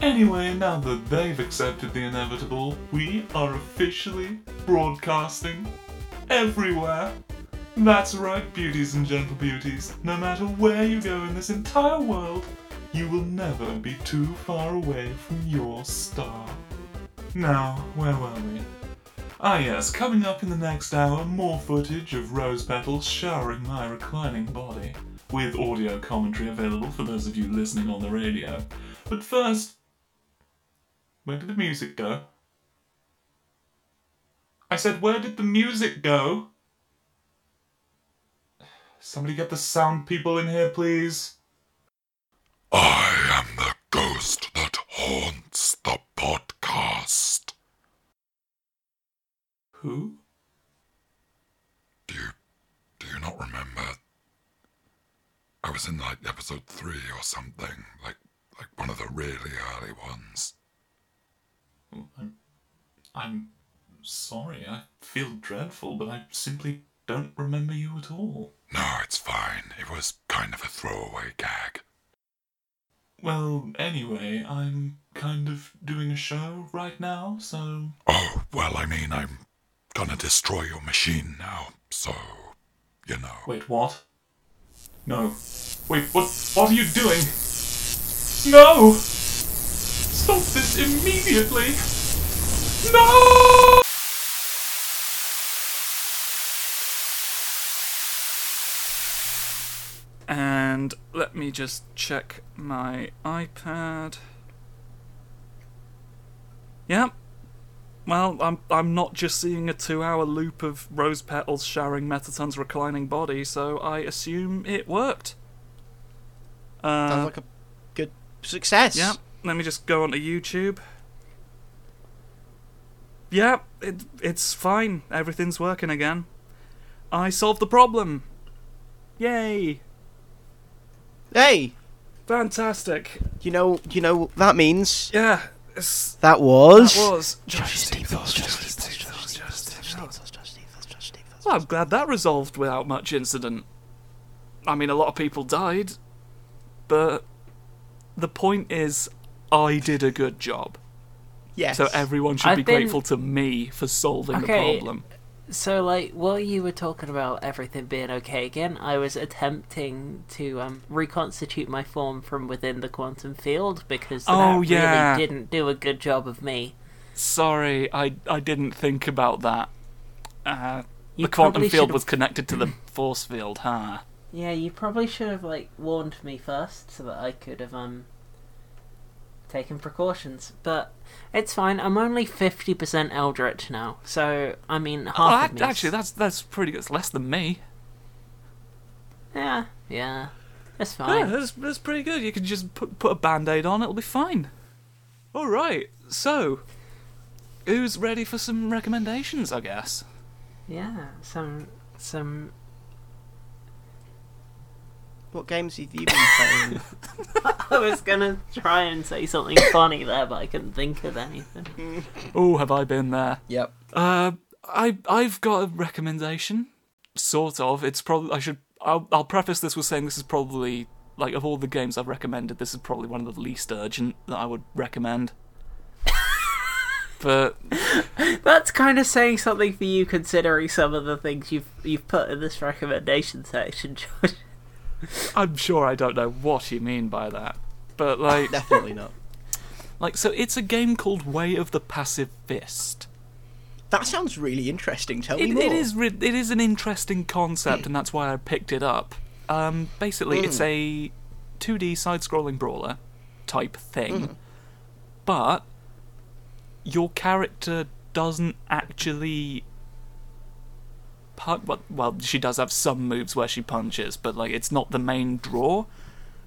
Anyway, now that they've accepted the inevitable, we are officially broadcasting everywhere. That's right, beauties and gentle beauties. No matter where you go in this entire world, you will never be too far away from your star. Now, where were we? Ah, yes, coming up in the next hour, more footage of rose petals showering my reclining body, with audio commentary available for those of you listening on the radio. But first, where did the music go? I said, where did the music go? Somebody get the sound people in here, please. I am the ghost that haunts the podcast. Who? Do you do you not remember? I was in like episode three or something, like like one of the really early ones. Oh, I'm, I'm sorry. I feel dreadful, but I simply don't remember you at all. No, it's fine. It was kind of a throwaway gag. Well, anyway, I'm kind of doing a show right now, so Oh, well, I mean, I'm gonna destroy your machine now, so you know. Wait, what? No. Wait, what what are you doing? No! Stop this immediately! No! And let me just check my iPad. Yep. Well, I'm I'm not just seeing a two-hour loop of rose petals showering Mettaton's reclining body, so I assume it worked. Uh, sounds like a good success. yeah. Let me just go onto YouTube. Yeah, it it's fine. Everything's working again. I solved the problem. Yay! Hey, Fantastic. you know, you know what that means. Yeah, That was. that was. Well, I'm glad that resolved without much incident. I mean, a lot of people died, but the point is, I did a good job. Yes. So everyone should I've be been- grateful to me for solving the problem. So, like, while you were talking about everything being okay again, I was attempting to um, reconstitute my form from within the quantum field because Oh, that yeah. really didn't do a good job of me. Sorry, I I didn't think about that. Uh, the quantum field should've- was connected to the force field, huh? Yeah, you probably should have like warned me first so that I could have um taking precautions. But it's fine. I'm only fifty percent Eldritch now, so I mean oh, half Oh, of me. actually, that's that's pretty good. It's less than me. yeah, yeah, that's fine. Yeah, that's, that's pretty good. You can just put put a band aid on, it'll be fine. All right. So, who's ready for some recommendations? I guess. Yeah, some some. What games have you been playing? I was gonna try and say something funny there, but I couldn't think of anything. Oh, have I been there? yep. Uh, I I've got a recommendation, sort of. It's probably I should I'll I'll preface this with saying this is probably like of all the games I've recommended, this is probably one of the least urgent that I would recommend. but That's kind of saying something for you, considering some of the things you've you've put in this recommendation section, George. I'm sure I don't know what you mean by that. But like Definitely not. like so it's a game called Way of the Passive Fist. That sounds really interesting. Tell me more. it is re- it is an interesting concept, and that's why I picked it up. Um, basically, it's a 2D side-scrolling brawler type thing, but your character doesn't actually. Well, well, she does have some moves where she punches, but like it's not the main draw.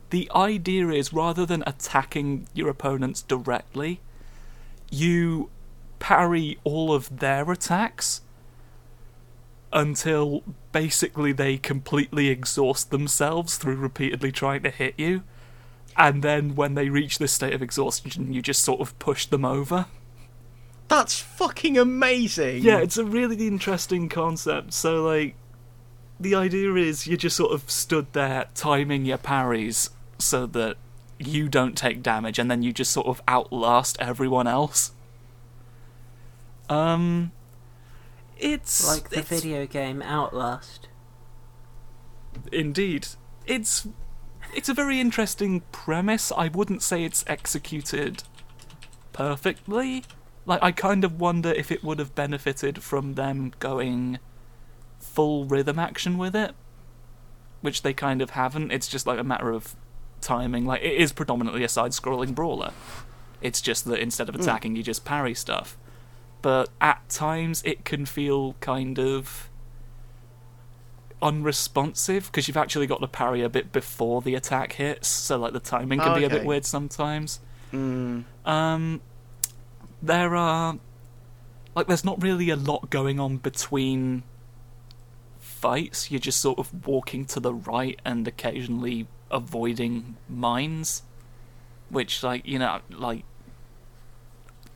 The idea is rather than attacking your opponents directly, you parry all of their attacks until basically they completely exhaust themselves through repeatedly trying to hit you. And then when they reach this state of exhaustion, you just sort of push them over. That's fucking amazing. Yeah, it's a really interesting concept. So, like, the idea is you just sort of stood there timing your parries so that you don't take damage, and then you just sort of outlast everyone else. Um, it's Like the it's- video game Outlast. Indeed, it's it's a very interesting premise. I wouldn't say it's executed perfectly. Like I kind of wonder if it would have benefited from them going full rhythm action with it, which they kind of haven't. It's just like a matter of timing. Like it is predominantly a side-scrolling brawler. It's just that instead of attacking, you just parry stuff. But at times, it can feel kind of unresponsive because you've actually got to parry a bit before the attack hits, so like the timing can be a bit weird sometimes. Mm. Um, there are like there's not really a lot going on between fights. You're just sort of walking to the right and occasionally avoiding mines, which like you know like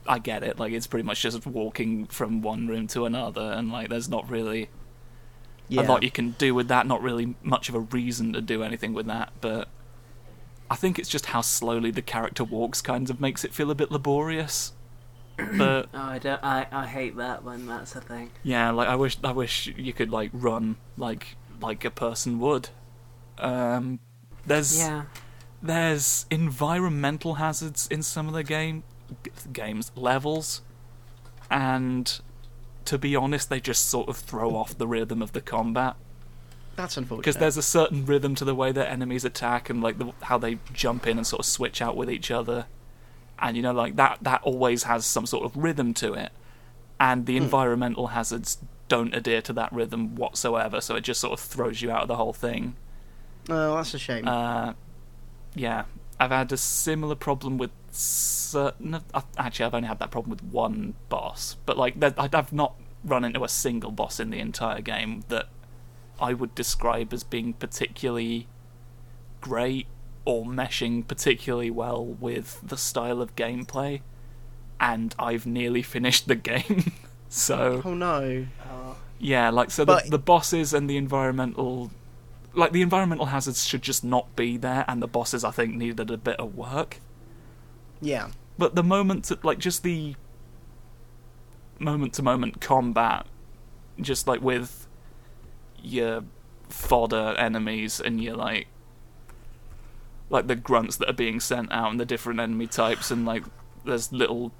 I get it. Like it's pretty much just walking from one room to another, and like there's not really Yeah. a lot you can do with that. Not really much of a reason to do anything with that, but I think it's just how slowly the character walks kind of makes it feel a bit laborious. But Oh, I don't. I, I hate that when that's a thing. yeah, like I wish I wish you could like run like like a person would. Um, there's Yeah. there's environmental hazards in some of the game games levels, and to be honest, they just sort of throw off the rhythm of the combat That's unfortunate. because there's a certain rhythm to the way that enemies attack and like the, how they jump in and sort of switch out with each other, and you know like that that always has some sort of rhythm to it, and the environmental hazards don't adhere to that rhythm whatsoever, so it just sort of throws you out of the whole thing. Oh, that's a shame. Uh, yeah, I've had a similar problem with certain. Of, actually, I've only had that problem with one boss, but like, I've not run into a single boss in the entire game that I would describe as being particularly great or meshing particularly well with the style of gameplay. And I've nearly finished the game, so oh no. yeah, like so But- the the bosses and the environmental like the environmental hazards should just not be there and the bosses I think needed a bit of work. Yeah. But the moment to, like just the moment to moment combat just like with your fodder enemies and your like like the grunts that are being sent out and the different enemy types and like there's little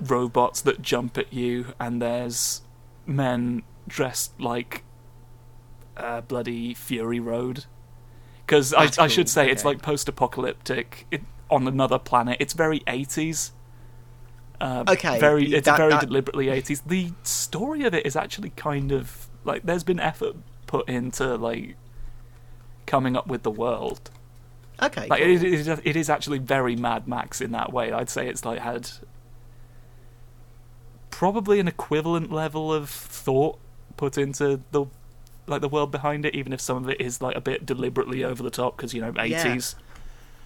robots that jump at you and there's men dressed like uh, bloody Fury Road because I, That's I should cool, say it's like post-apocalyptic. It on another planet. It's very 80s. Uh, Okay, very. It's that- very that- deliberately 80s. The story of it is actually kind of like there's been effort put into like coming up with the world. Okay. Like cool. it, is, it is actually very Mad Max in that way. I'd say it's like had probably an equivalent level of thought put into the like the world behind it, even if some of it is like a bit deliberately over the top because you know eighties.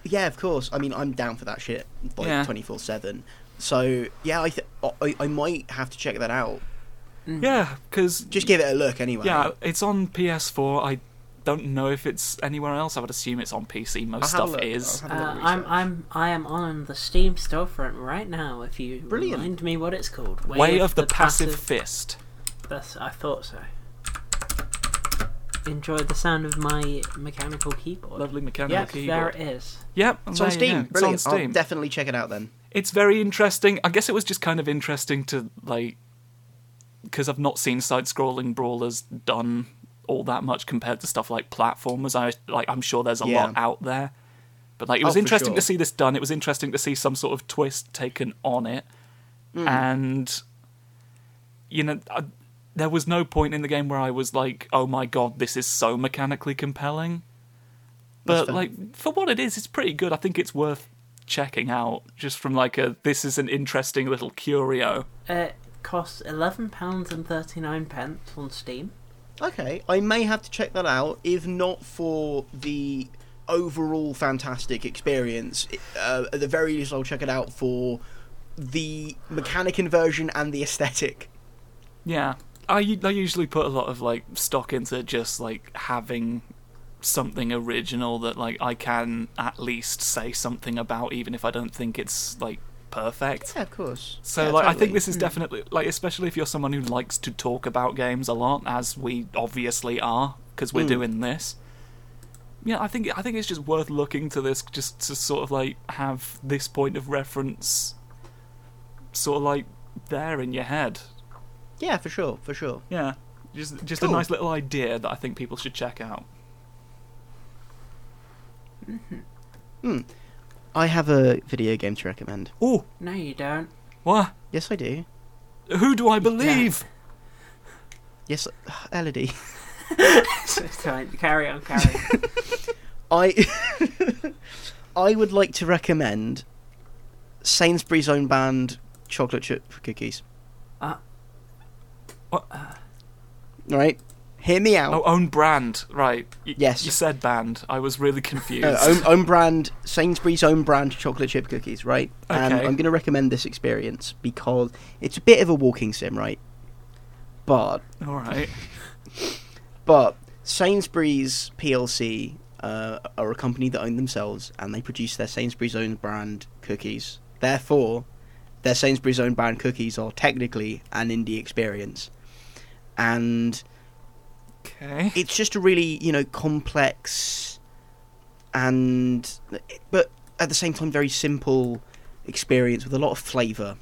Yeah, of course. I mean, I'm down for that shit, like twenty four seven. So yeah, I, th- I I might have to check that out. Mm. Yeah, because Just give it a look anyway. yeah, it's on PS4. I don't know if it's anywhere else. I would assume it's on PC. Most I'll stuff look. is. I'll have a Uh, little I'm. I'm I am on the Steam storefront right now. If you Brilliant. remind me what it's called, Way of the, passive fist. That's I thought so. Enjoy the sound of my mechanical keyboard. Lovely mechanical Yes, there it is. Yep, It's on you Steam. go. It's on Brilliant. Steam. I'll definitely check it out then. it's very interesting. I guess it was just kind of interesting to like because I've not seen side-scrolling brawlers done all that much compared to stuff like platformers. I like I'm sure there's a Yeah. lot out there, but like it Oh, was for interesting sure. to see this done. It was interesting to see some sort of twist taken on it, Hmm. and you know. I, there was no point in the game where I was like, "Oh my god, this is so mechanically compelling." But like for what it is, it's pretty good. I think it's worth checking out just from like a this is an interesting little curio. It costs eleven pounds and thirty nine pence on Steam. Okay, I may have to check that out, if not for the overall fantastic experience. Uh, at the very least, I'll check it out for the mechanic inversion and the aesthetic. Yeah, I I usually put a lot of like stock into just like having something original that like I can at least say something about, even if I don't think it's like perfect. Yeah, of course. So Yeah, like I think this is hmm. definitely like especially if you're someone who likes to talk about games a lot as we obviously are because we're Mm. doing this. Yeah, I think I think it's just worth looking to this just to sort of like have this point of reference sort of like there in your head. Yeah, for sure, for sure. Yeah. Just just Cool. a nice little idea that I think people should check out. Mm-hmm. Hmm. I have a video game to recommend. Oh, No, you don't. what? Yes, I do. Who do I believe? Yes, Elodie. Sorry, carry on, carry on. I I would like to recommend Sainsbury's own band chocolate chip cookies. Uh, What? Right, hear me out. Oh, own brand, right? Y- Yes. You said band. I was really confused. Uh, own, own brand Sainsbury's own brand chocolate chip cookies, right? And Okay. I'm going to recommend this experience because it's a bit of a walking sim, right? But All right. but Sainsbury's PLC uh, are a company that own themselves and they produce their Sainsbury's own brand cookies. Therefore, their Sainsbury's own brand cookies are technically an indie experience. And Okay. it's just a really you know complex and but at the same time very simple experience with a lot of flavor.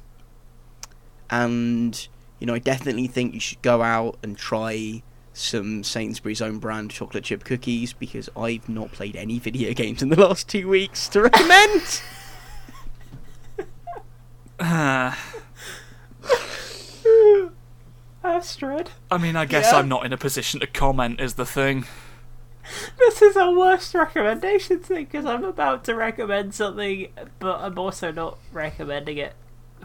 And you know i definitely think you should go out and try some sainsbury's own brand chocolate chip cookies because i've not played any video games in the last two weeks to recommend. Uh, Astrid, I mean, I guess Yeah. I'm not in a position to comment. Is the thing. this is our worst recommendation thing because I'm about to recommend something, but I'm also not recommending it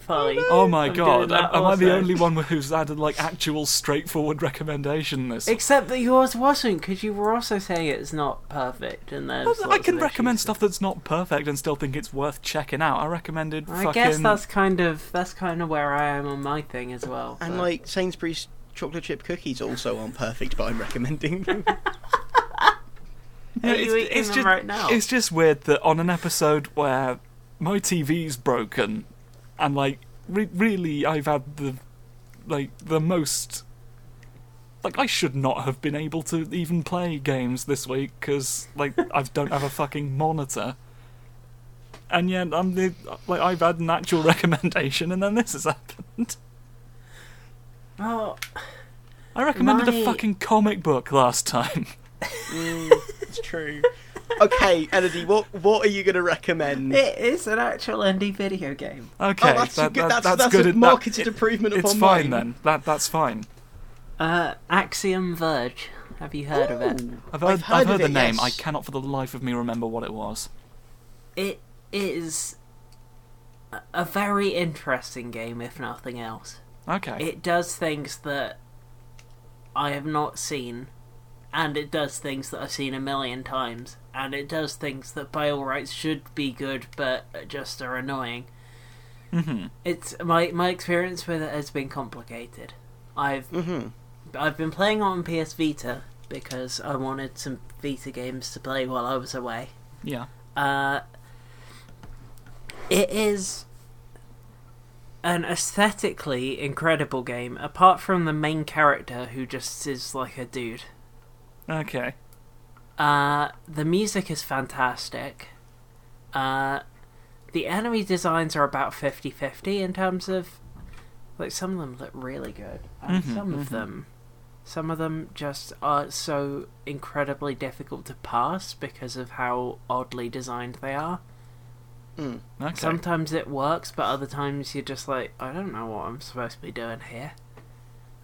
fully. Oh, oh my I'm god! Am, am I the only one who's added like actual straightforward recommendation? This. Except that yours wasn't, because you were also saying it's not perfect, and there's Well, I can recommend stuff that's not perfect and still think it's worth checking out. I recommended I fucking. guess that's kind of that's kind of where I am on my thing as well. and but- like sainsbury's chocolate chip cookies also aren't perfect but i'm recommending them Yeah, Are you eating them just, right now? It's just weird that on an episode where my TV's broken, and like re- really, I've had the like the most. Like I should not have been able to even play games this week because like I don't have a fucking monitor. And yet I'm the like I've had an actual recommendation, and then this has happened. well, I recommended My- a fucking comic book last time. Mm, it's true okay, Elodie, what what are you going to recommend? It is an actual indie video game. Okay, oh, that's, that- good, that- that's, that's, good. a That- marketed it- improvement It's upon fine mine. then. That that's fine. Uh, Axiom Verge. Have you heard of it? Ooh, I've heard, I've heard, of the it, name. yes. I cannot for the life of me remember what it was. It is a- a very interesting game, if nothing else. Okay. It does things that I have not seen, and it does things that I've seen a million times, and it does things that by all rights should be good but just are annoying. hmm It's my my experience with it has been complicated. I've Mm-hmm. I've been playing on PS Vita because I wanted some Vita games to play while I was away. Yeah. Uh, it is an aesthetically incredible game, apart from the main character who just is like a dude. Okay. Uh, the music is fantastic. Uh, the enemy designs are about 50 50 in terms of. Like, some of them look really good. And Mhm, some mhm. of them. Some of them just are so incredibly difficult to pass because of how oddly designed they are. Mm. Okay. Sometimes it works, but other times you're just like, I don't know what I'm supposed to be doing here.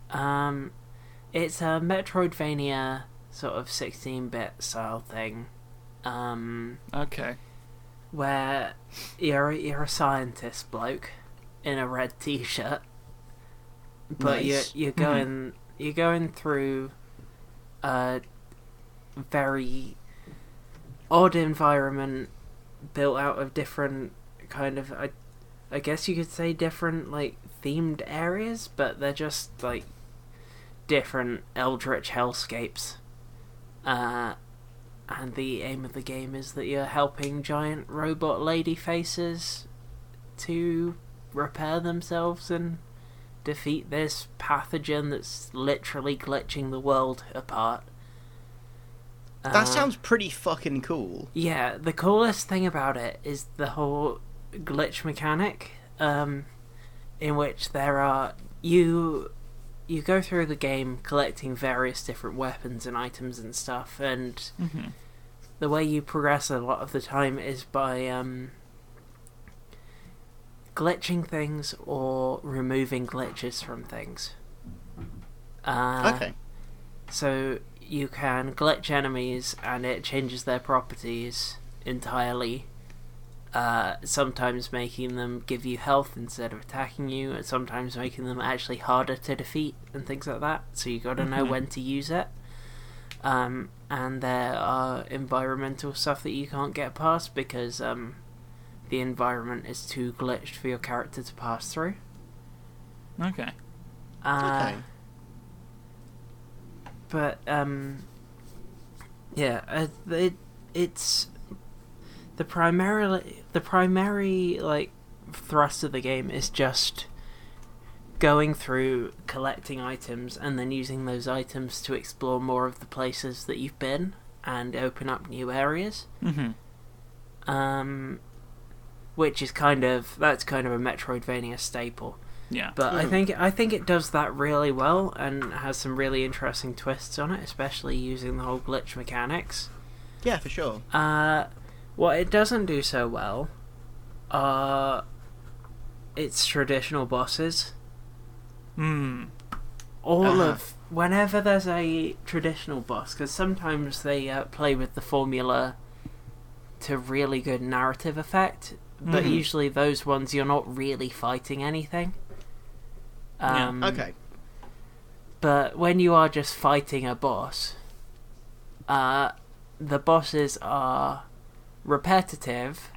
Um, it's a Metroidvania sort of 16-bit style thing, um, Okay. where you're you're a scientist bloke in a red t-shirt, but Nice. you're you're going you're going through a very odd environment built out of different kind of I, I guess you could say different like themed areas, but they're just like different eldritch hellscapes. Uh, and the aim of the game is that you're helping giant robot lady faces to repair themselves and defeat this pathogen that's literally glitching the world apart. That Uh, sounds pretty fucking cool. yeah, the coolest thing about it is the whole glitch mechanic, um, in which there are you you go through the game collecting various different weapons and items and stuff, and hmm the way you progress a lot of the time is by um, glitching things or removing glitches from things. Uh, okay. So you can glitch enemies and it changes their properties entirely. Uh, sometimes making them give you health instead of attacking you, and sometimes making them actually harder to defeat and things like that. So you got to know Mhm. when to use it. Um, and there are environmental stuff that you can't get past because um, the environment is too glitched for your character to pass through. Okay. Uh, okay. but um yeah uh, it it's the primarily the primary like thrust of the game is just going through collecting items and then using those items to explore more of the places that you've been and open up new areas hmm um which is kind of that's kind of a metroidvania staple Yeah. but I Mhm. think I think it does that really well and has some really interesting twists on it, especially using the whole glitch mechanics. Yeah, for sure. Uh, what it doesn't do so well are its traditional bosses. Hmm. All Uh-huh. of whenever there's a traditional boss, because sometimes they uh, play with the formula to really good narrative effect, but Mhm. usually those ones you're not really fighting anything. Yeah. Um, Okay. But when you are just fighting a boss, uh, the bosses are repetitive,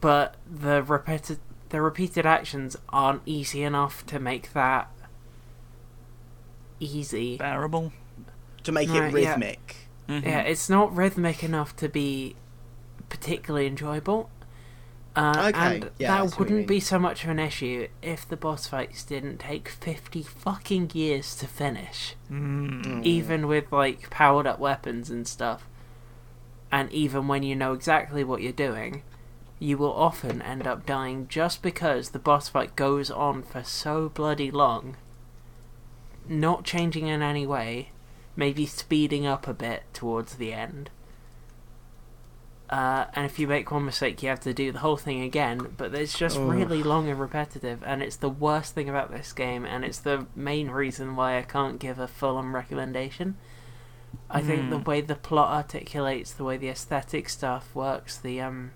but the repeti- the repeated actions aren't easy enough to make that easy. Bearable. To make Right, it yeah. rhythmic. Mhm. Yeah, it's not rhythmic enough to be particularly enjoyable. Uh, Okay, and yeah, that wouldn't be so much of an issue if the boss fights didn't take 50 fucking years to finish. Mm. Mm. Even with, like, powered up weapons and stuff. And even when you know exactly what you're doing, you will often end up dying just because the boss fight goes on for so bloody long, not changing in any way, maybe speeding up a bit towards the end. Uh, and if you make one mistake, you have to do the whole thing again. But it's just Oh. really long and repetitive, and it's the worst thing about this game, and it's the main reason why I can't give a full-on recommendation. I think the Hmm. way the plot articulates, the way the aesthetic stuff works, the um,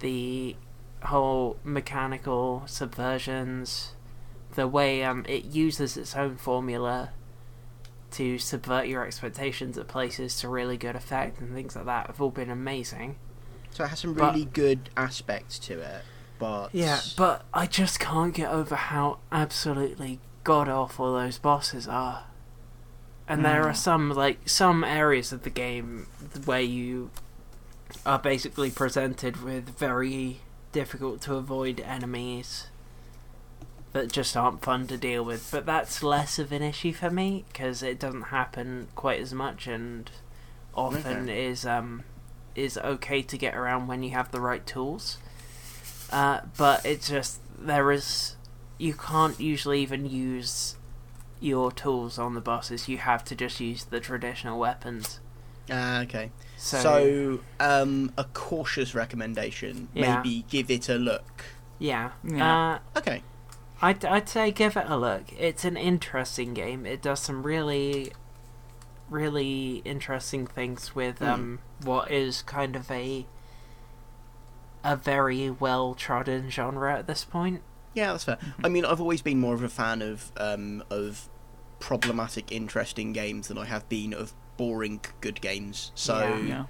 the whole mechanical subversions, the way um it uses its own formula to subvert your expectations at places to really good effect and things like that have all been amazing. So it has some But- really good aspects to it, but Yeah, but I just can't get over how absolutely god awful those bosses are. And there are Mm. some like some areas of the game where you are basically presented with very difficult to avoid enemies that just aren't fun to deal with. But that's less of an issue for me because it doesn't happen quite as much and often Okay. is um is okay to get around when you have the right tools. Uh, but it's just there is you can't usually even use your tools on the bosses. You have to just use the traditional weapons. Ah, okay. So, So, um, a cautious recommendation, Yeah. maybe give it a look. yeah, Yeah. Uh, Okay. I'd I'd say give it a look. It's an interesting game. It does some really, really interesting things with Hmm. um what is kind of a a very well trodden genre at this point. Yeah, that's fair. I mean, I've always been more of a fan of um, of problematic, interesting games than I have been of boring, good games. So Yeah. Yeah.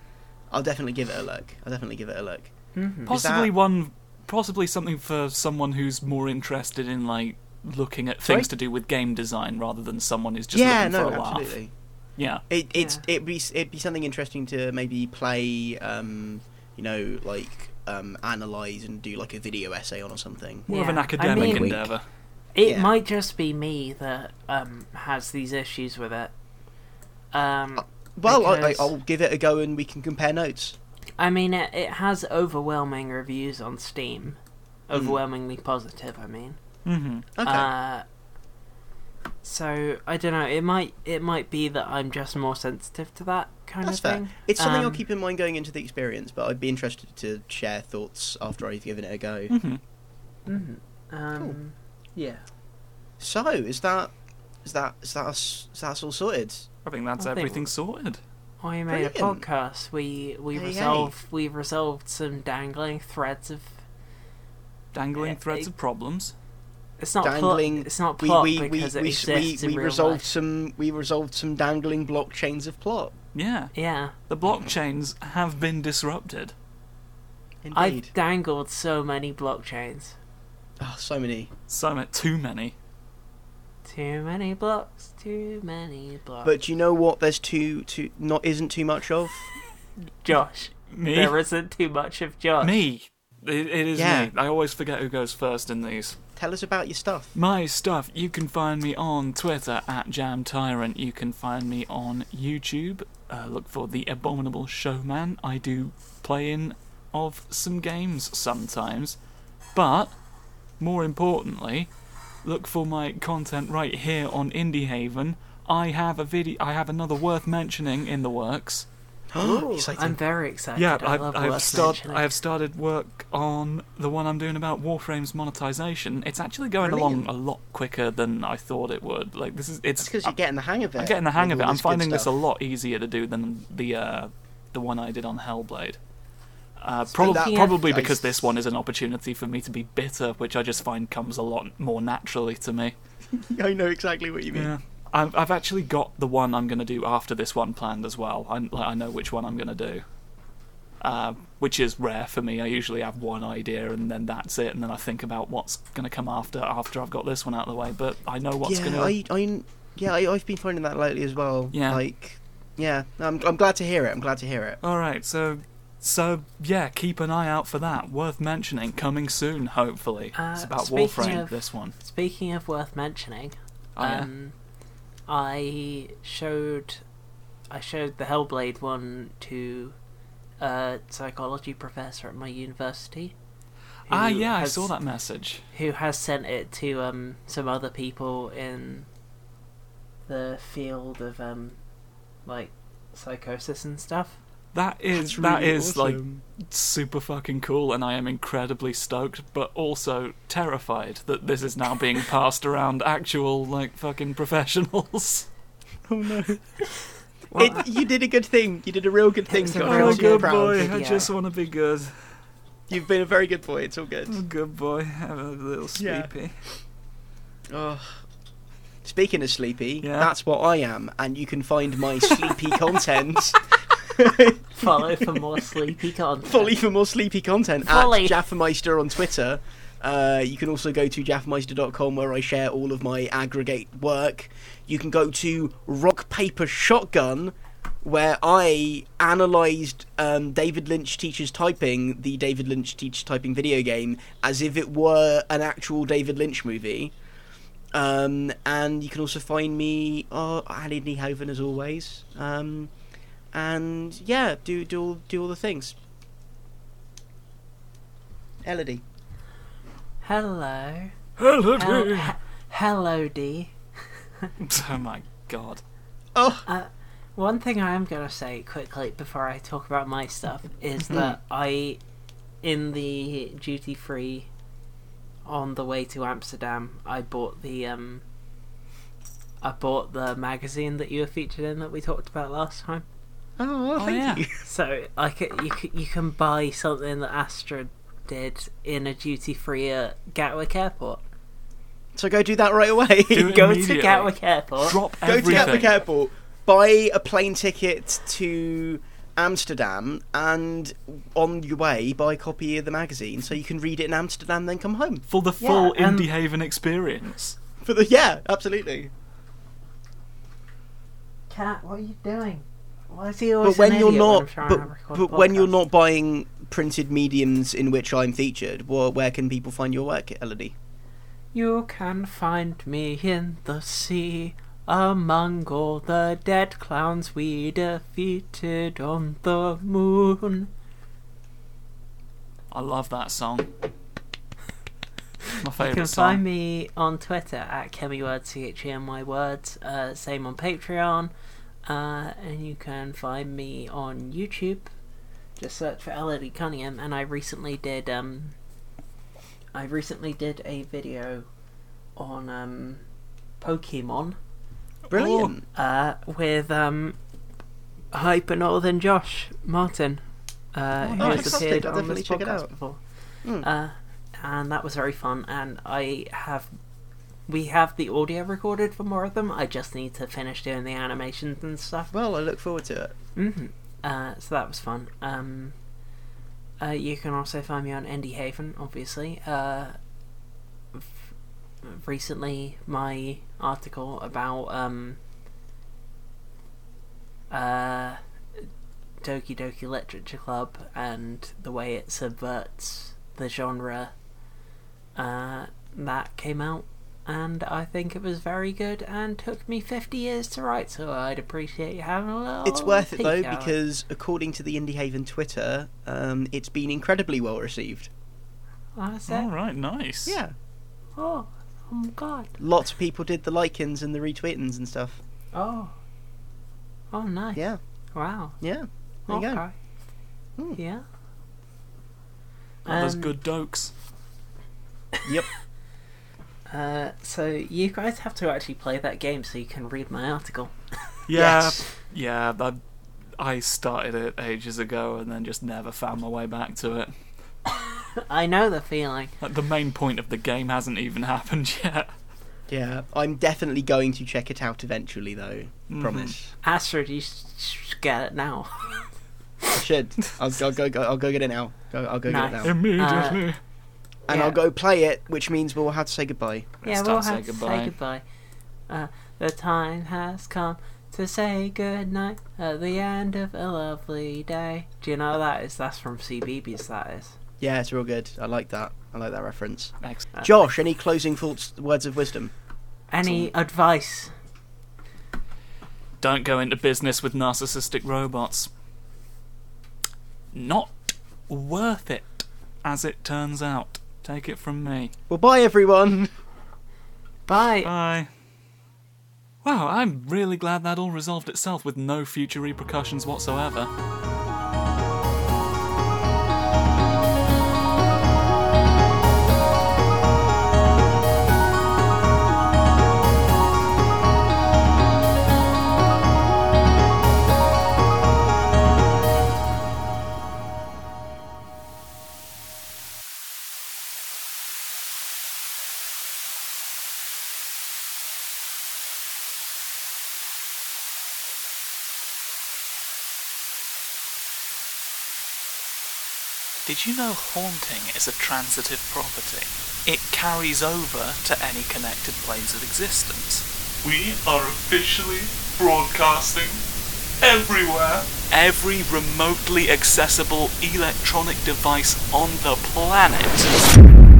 I'll definitely give it a look. I'll definitely give it a look. Mm-hmm. Possibly that- one, possibly something for someone who's more interested in like looking at Sorry? things to do with game design rather than someone who's just yeah, looking no, for a laugh. absolutely. Yeah. It it's Yeah. it'd be it'd be something interesting to maybe play. Um, you know, like um, analyze and do like a video essay on or something. More of an Yeah, I academic mean- endeavour. It Yeah. might just be me that um has these issues with it. Um, Uh, Well, I, I, Because- I'll give it a go and we can compare notes. I mean, it, it has overwhelming reviews on Steam. Hmm. Overwhelmingly positive, I mean. Mm-hmm. Okay. Uh, so I don't know. It might it might be that I'm just more sensitive to that kind That's of fair. thing. It's something I'll Um, keep in mind going into the experience, but I'd be interested to share thoughts after I've given it a go. Mm-hmm. mhm. Um, yeah. So, is that is that is that us, is that us all sorted? I think that's I think- everything sorted. Oh, we made a podcast. We we Hey, resolved we resolved some dangling threads of. Dangling Yeah, threads it- of problems. It's not Dangling. Plot, it's not We plot we we because it we, exists we, in we real resolved life. some we resolved some dangling blockchains of plot. Yeah. Yeah, The blockchains have been disrupted. Indeed. I've dangled so many blockchains. Oh, so many. So ma- too many. Too many blocks. Too many blocks. But do you know what? There's too too not isn't too much of. Josh, Me. there isn't too much of Josh. Me. It, it is Yeah. me. I always forget who goes first in these. Tell us about your stuff. My stuff, you can find me on Twitter at Jam Tyrant. You can find me on YouTube. Uh, look for The Abominable Showman. I do playing of some games sometimes. But, more importantly, look for my content right here on Indie Haven. I have a video. I have another worth mentioning in the works. Ooh, Exciting. I'm very excited. Yeah, I I've, love I've, start. I have started work on the one I'm doing about Warframe's monetization. It's actually going Brilliant. along a lot quicker than I thought it would. Like this is it's It's because you're getting the hang of it. I'm getting the hang of it. I'm finding this a lot easier to do than the uh, the one I did on Hellblade. Uh, prob- of- probably I- because this one is an opportunity for me to be bitter, which I just find comes a lot more naturally to me. I know exactly what you mean. Yeah. I've, I've actually got the one I'm going to do after this one planned as well. I, like, I know which one I'm going to do. Uh, which is rare for me. I usually have one idea and then that's it, and then I think about what's going to come after after I've got this one out of the way. But I know what's yeah, going to. I, I, yeah, I, I've been finding that lately as well. Yeah. Like, yeah, I'm, I'm glad to hear it. I'm glad to hear it. All right, so so yeah, keep an eye out for that. Worth mentioning, coming soon, hopefully. Uh, it's about Warframe. of- This one. Speaking of worth mentioning, Oh, yeah? um, I showed I showed the Hellblade one to a psychology professor at my university. Ah, yeah, I saw that message. Who has sent it to um, some other people in the field of um, like psychosis and stuff. That is That's that really is like super fucking cool, and I am incredibly stoked, but also terrified that this is now being passed around actual like fucking professionals. Oh no! Well, It, you did a good thing. You did a real good thing, It's real I'm so good proud. boy. I video. just want to be good. You've been a very good boy. It's all good. I'm a good boy. I'm a little Yeah. sleepy. Oh. Speaking of sleepy, Yeah. that's what I am, and you can find my sleepy content follow for more sleepy content. Follow for more sleepy content Fully. at Jaffameister on Twitter. Uh, you can also go to jaffameister.com where I share all of my aggregate work. You can go to Rock Paper Shotgun where I analysed um, David Lynch Teaches Typing, the David Lynch Teaches Typing video game, as if it were an actual David Lynch movie. Um, and you can also find me uh, at Indie Haven as always. Um, and yeah, do do all, do all the things. Elodie. Hello. Hello, Hel- he- hello, D. Oh my god. Oh, One thing I am going to say quickly before I talk about my stuff is Hmm. that I, in the duty free on the way to Amsterdam, I bought the um, I bought the magazine that you were featured in that we talked about last time. Oh, Oh, thank yeah. you. So like you c- you can buy something that Astra did in a duty free at uh, Gatwick Airport. So go do that right away. Go to. Gatwick Airport. Drop go to. Gatwick Airport, buy a plane ticket to Amsterdam, and on your way, buy a copy of the magazine so you can read it in Amsterdam, then come home. For the full Yeah, and- Indie Haven experience. For the yeah, absolutely. Cat, what are you doing? Why is he always But when an you're not, I'm but, but when you're not buying printed mediums in which I'm featured, well, where can people find your work, Elodie? You can find me in the sea among all the dead clowns we defeated on the moon. I love that song. My favorite You can song. find me on Twitter at ChemyWords, C H E M Y Words. Uh, same on Patreon. Uh, and you can find me on YouTube. Just search for Elodie Cunningham. And I recently did um, I recently did a video on um, Pokemon. Brilliant. uh, with um, Hyper Northern Josh Martin, uh, who nice. has appeared on this podcast before. Mm. Uh, and that was very fun. And I have, we have the audio recorded for more of them. I just need to finish doing the animations and stuff. Well, I look forward to it. hmm Uh, so that was fun. Um, uh, you can also find me on Indie Haven, obviously. Uh, f- recently, my article about um, uh, Doki Doki Literature Club and the way it subverts the genre. Uh, that came out, and I think it was very good, and took me fifty years to write. So I'd appreciate you having a little. It's worth it though at it. because according to the Indie Haven Twitter, um, it's been incredibly well received. Oh, that's it. All right, nice. Yeah, Oh, oh my god. lots of people did the likings and the retweetings and stuff. Oh. Oh, nice. Yeah, Wow. yeah. There you go. Hmm. Yeah. Oh, there's Um, good dokes. Yep. Uh, so you guys have to actually play that game so you can read my article. Yeah, Yes. yeah. I, I started it ages ago and then just never found my way back to it. I know the feeling. Like, the main point of the game hasn't even happened yet. Yeah, I'm definitely going to check it out eventually, though. Mhm. Promise. Astrid, you should get it now. I should. I'll, I'll go, go. I'll go get it now. Go, I'll go get it now. Immediately. And Yeah. I'll go play it, which means we'll have to say goodbye. yeah, It's we'll time to have say to goodbye. say goodbye. Uh, the time has come to say goodnight at the end of a lovely day. Do you know what that is? That's from CBeebies, that is. Yeah, it's real good. I like that. I like that reference. Excellent. Josh, any closing thoughts, words of wisdom? Any advice? Don't go into business with narcissistic robots. Not worth it, as it turns out. Take it from me. Well, bye everyone. Bye. Bye. Wow, I'm really glad that all resolved itself with no future repercussions whatsoever. Did you know haunting is a transitive property? It carries over to any connected planes of existence. We are officially broadcasting everywhere. Every remotely accessible electronic device on the planet.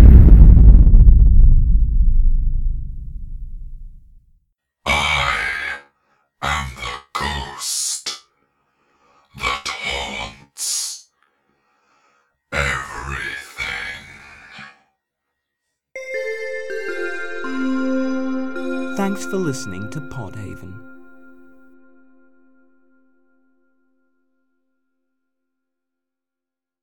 Thanks for listening to Podhaven.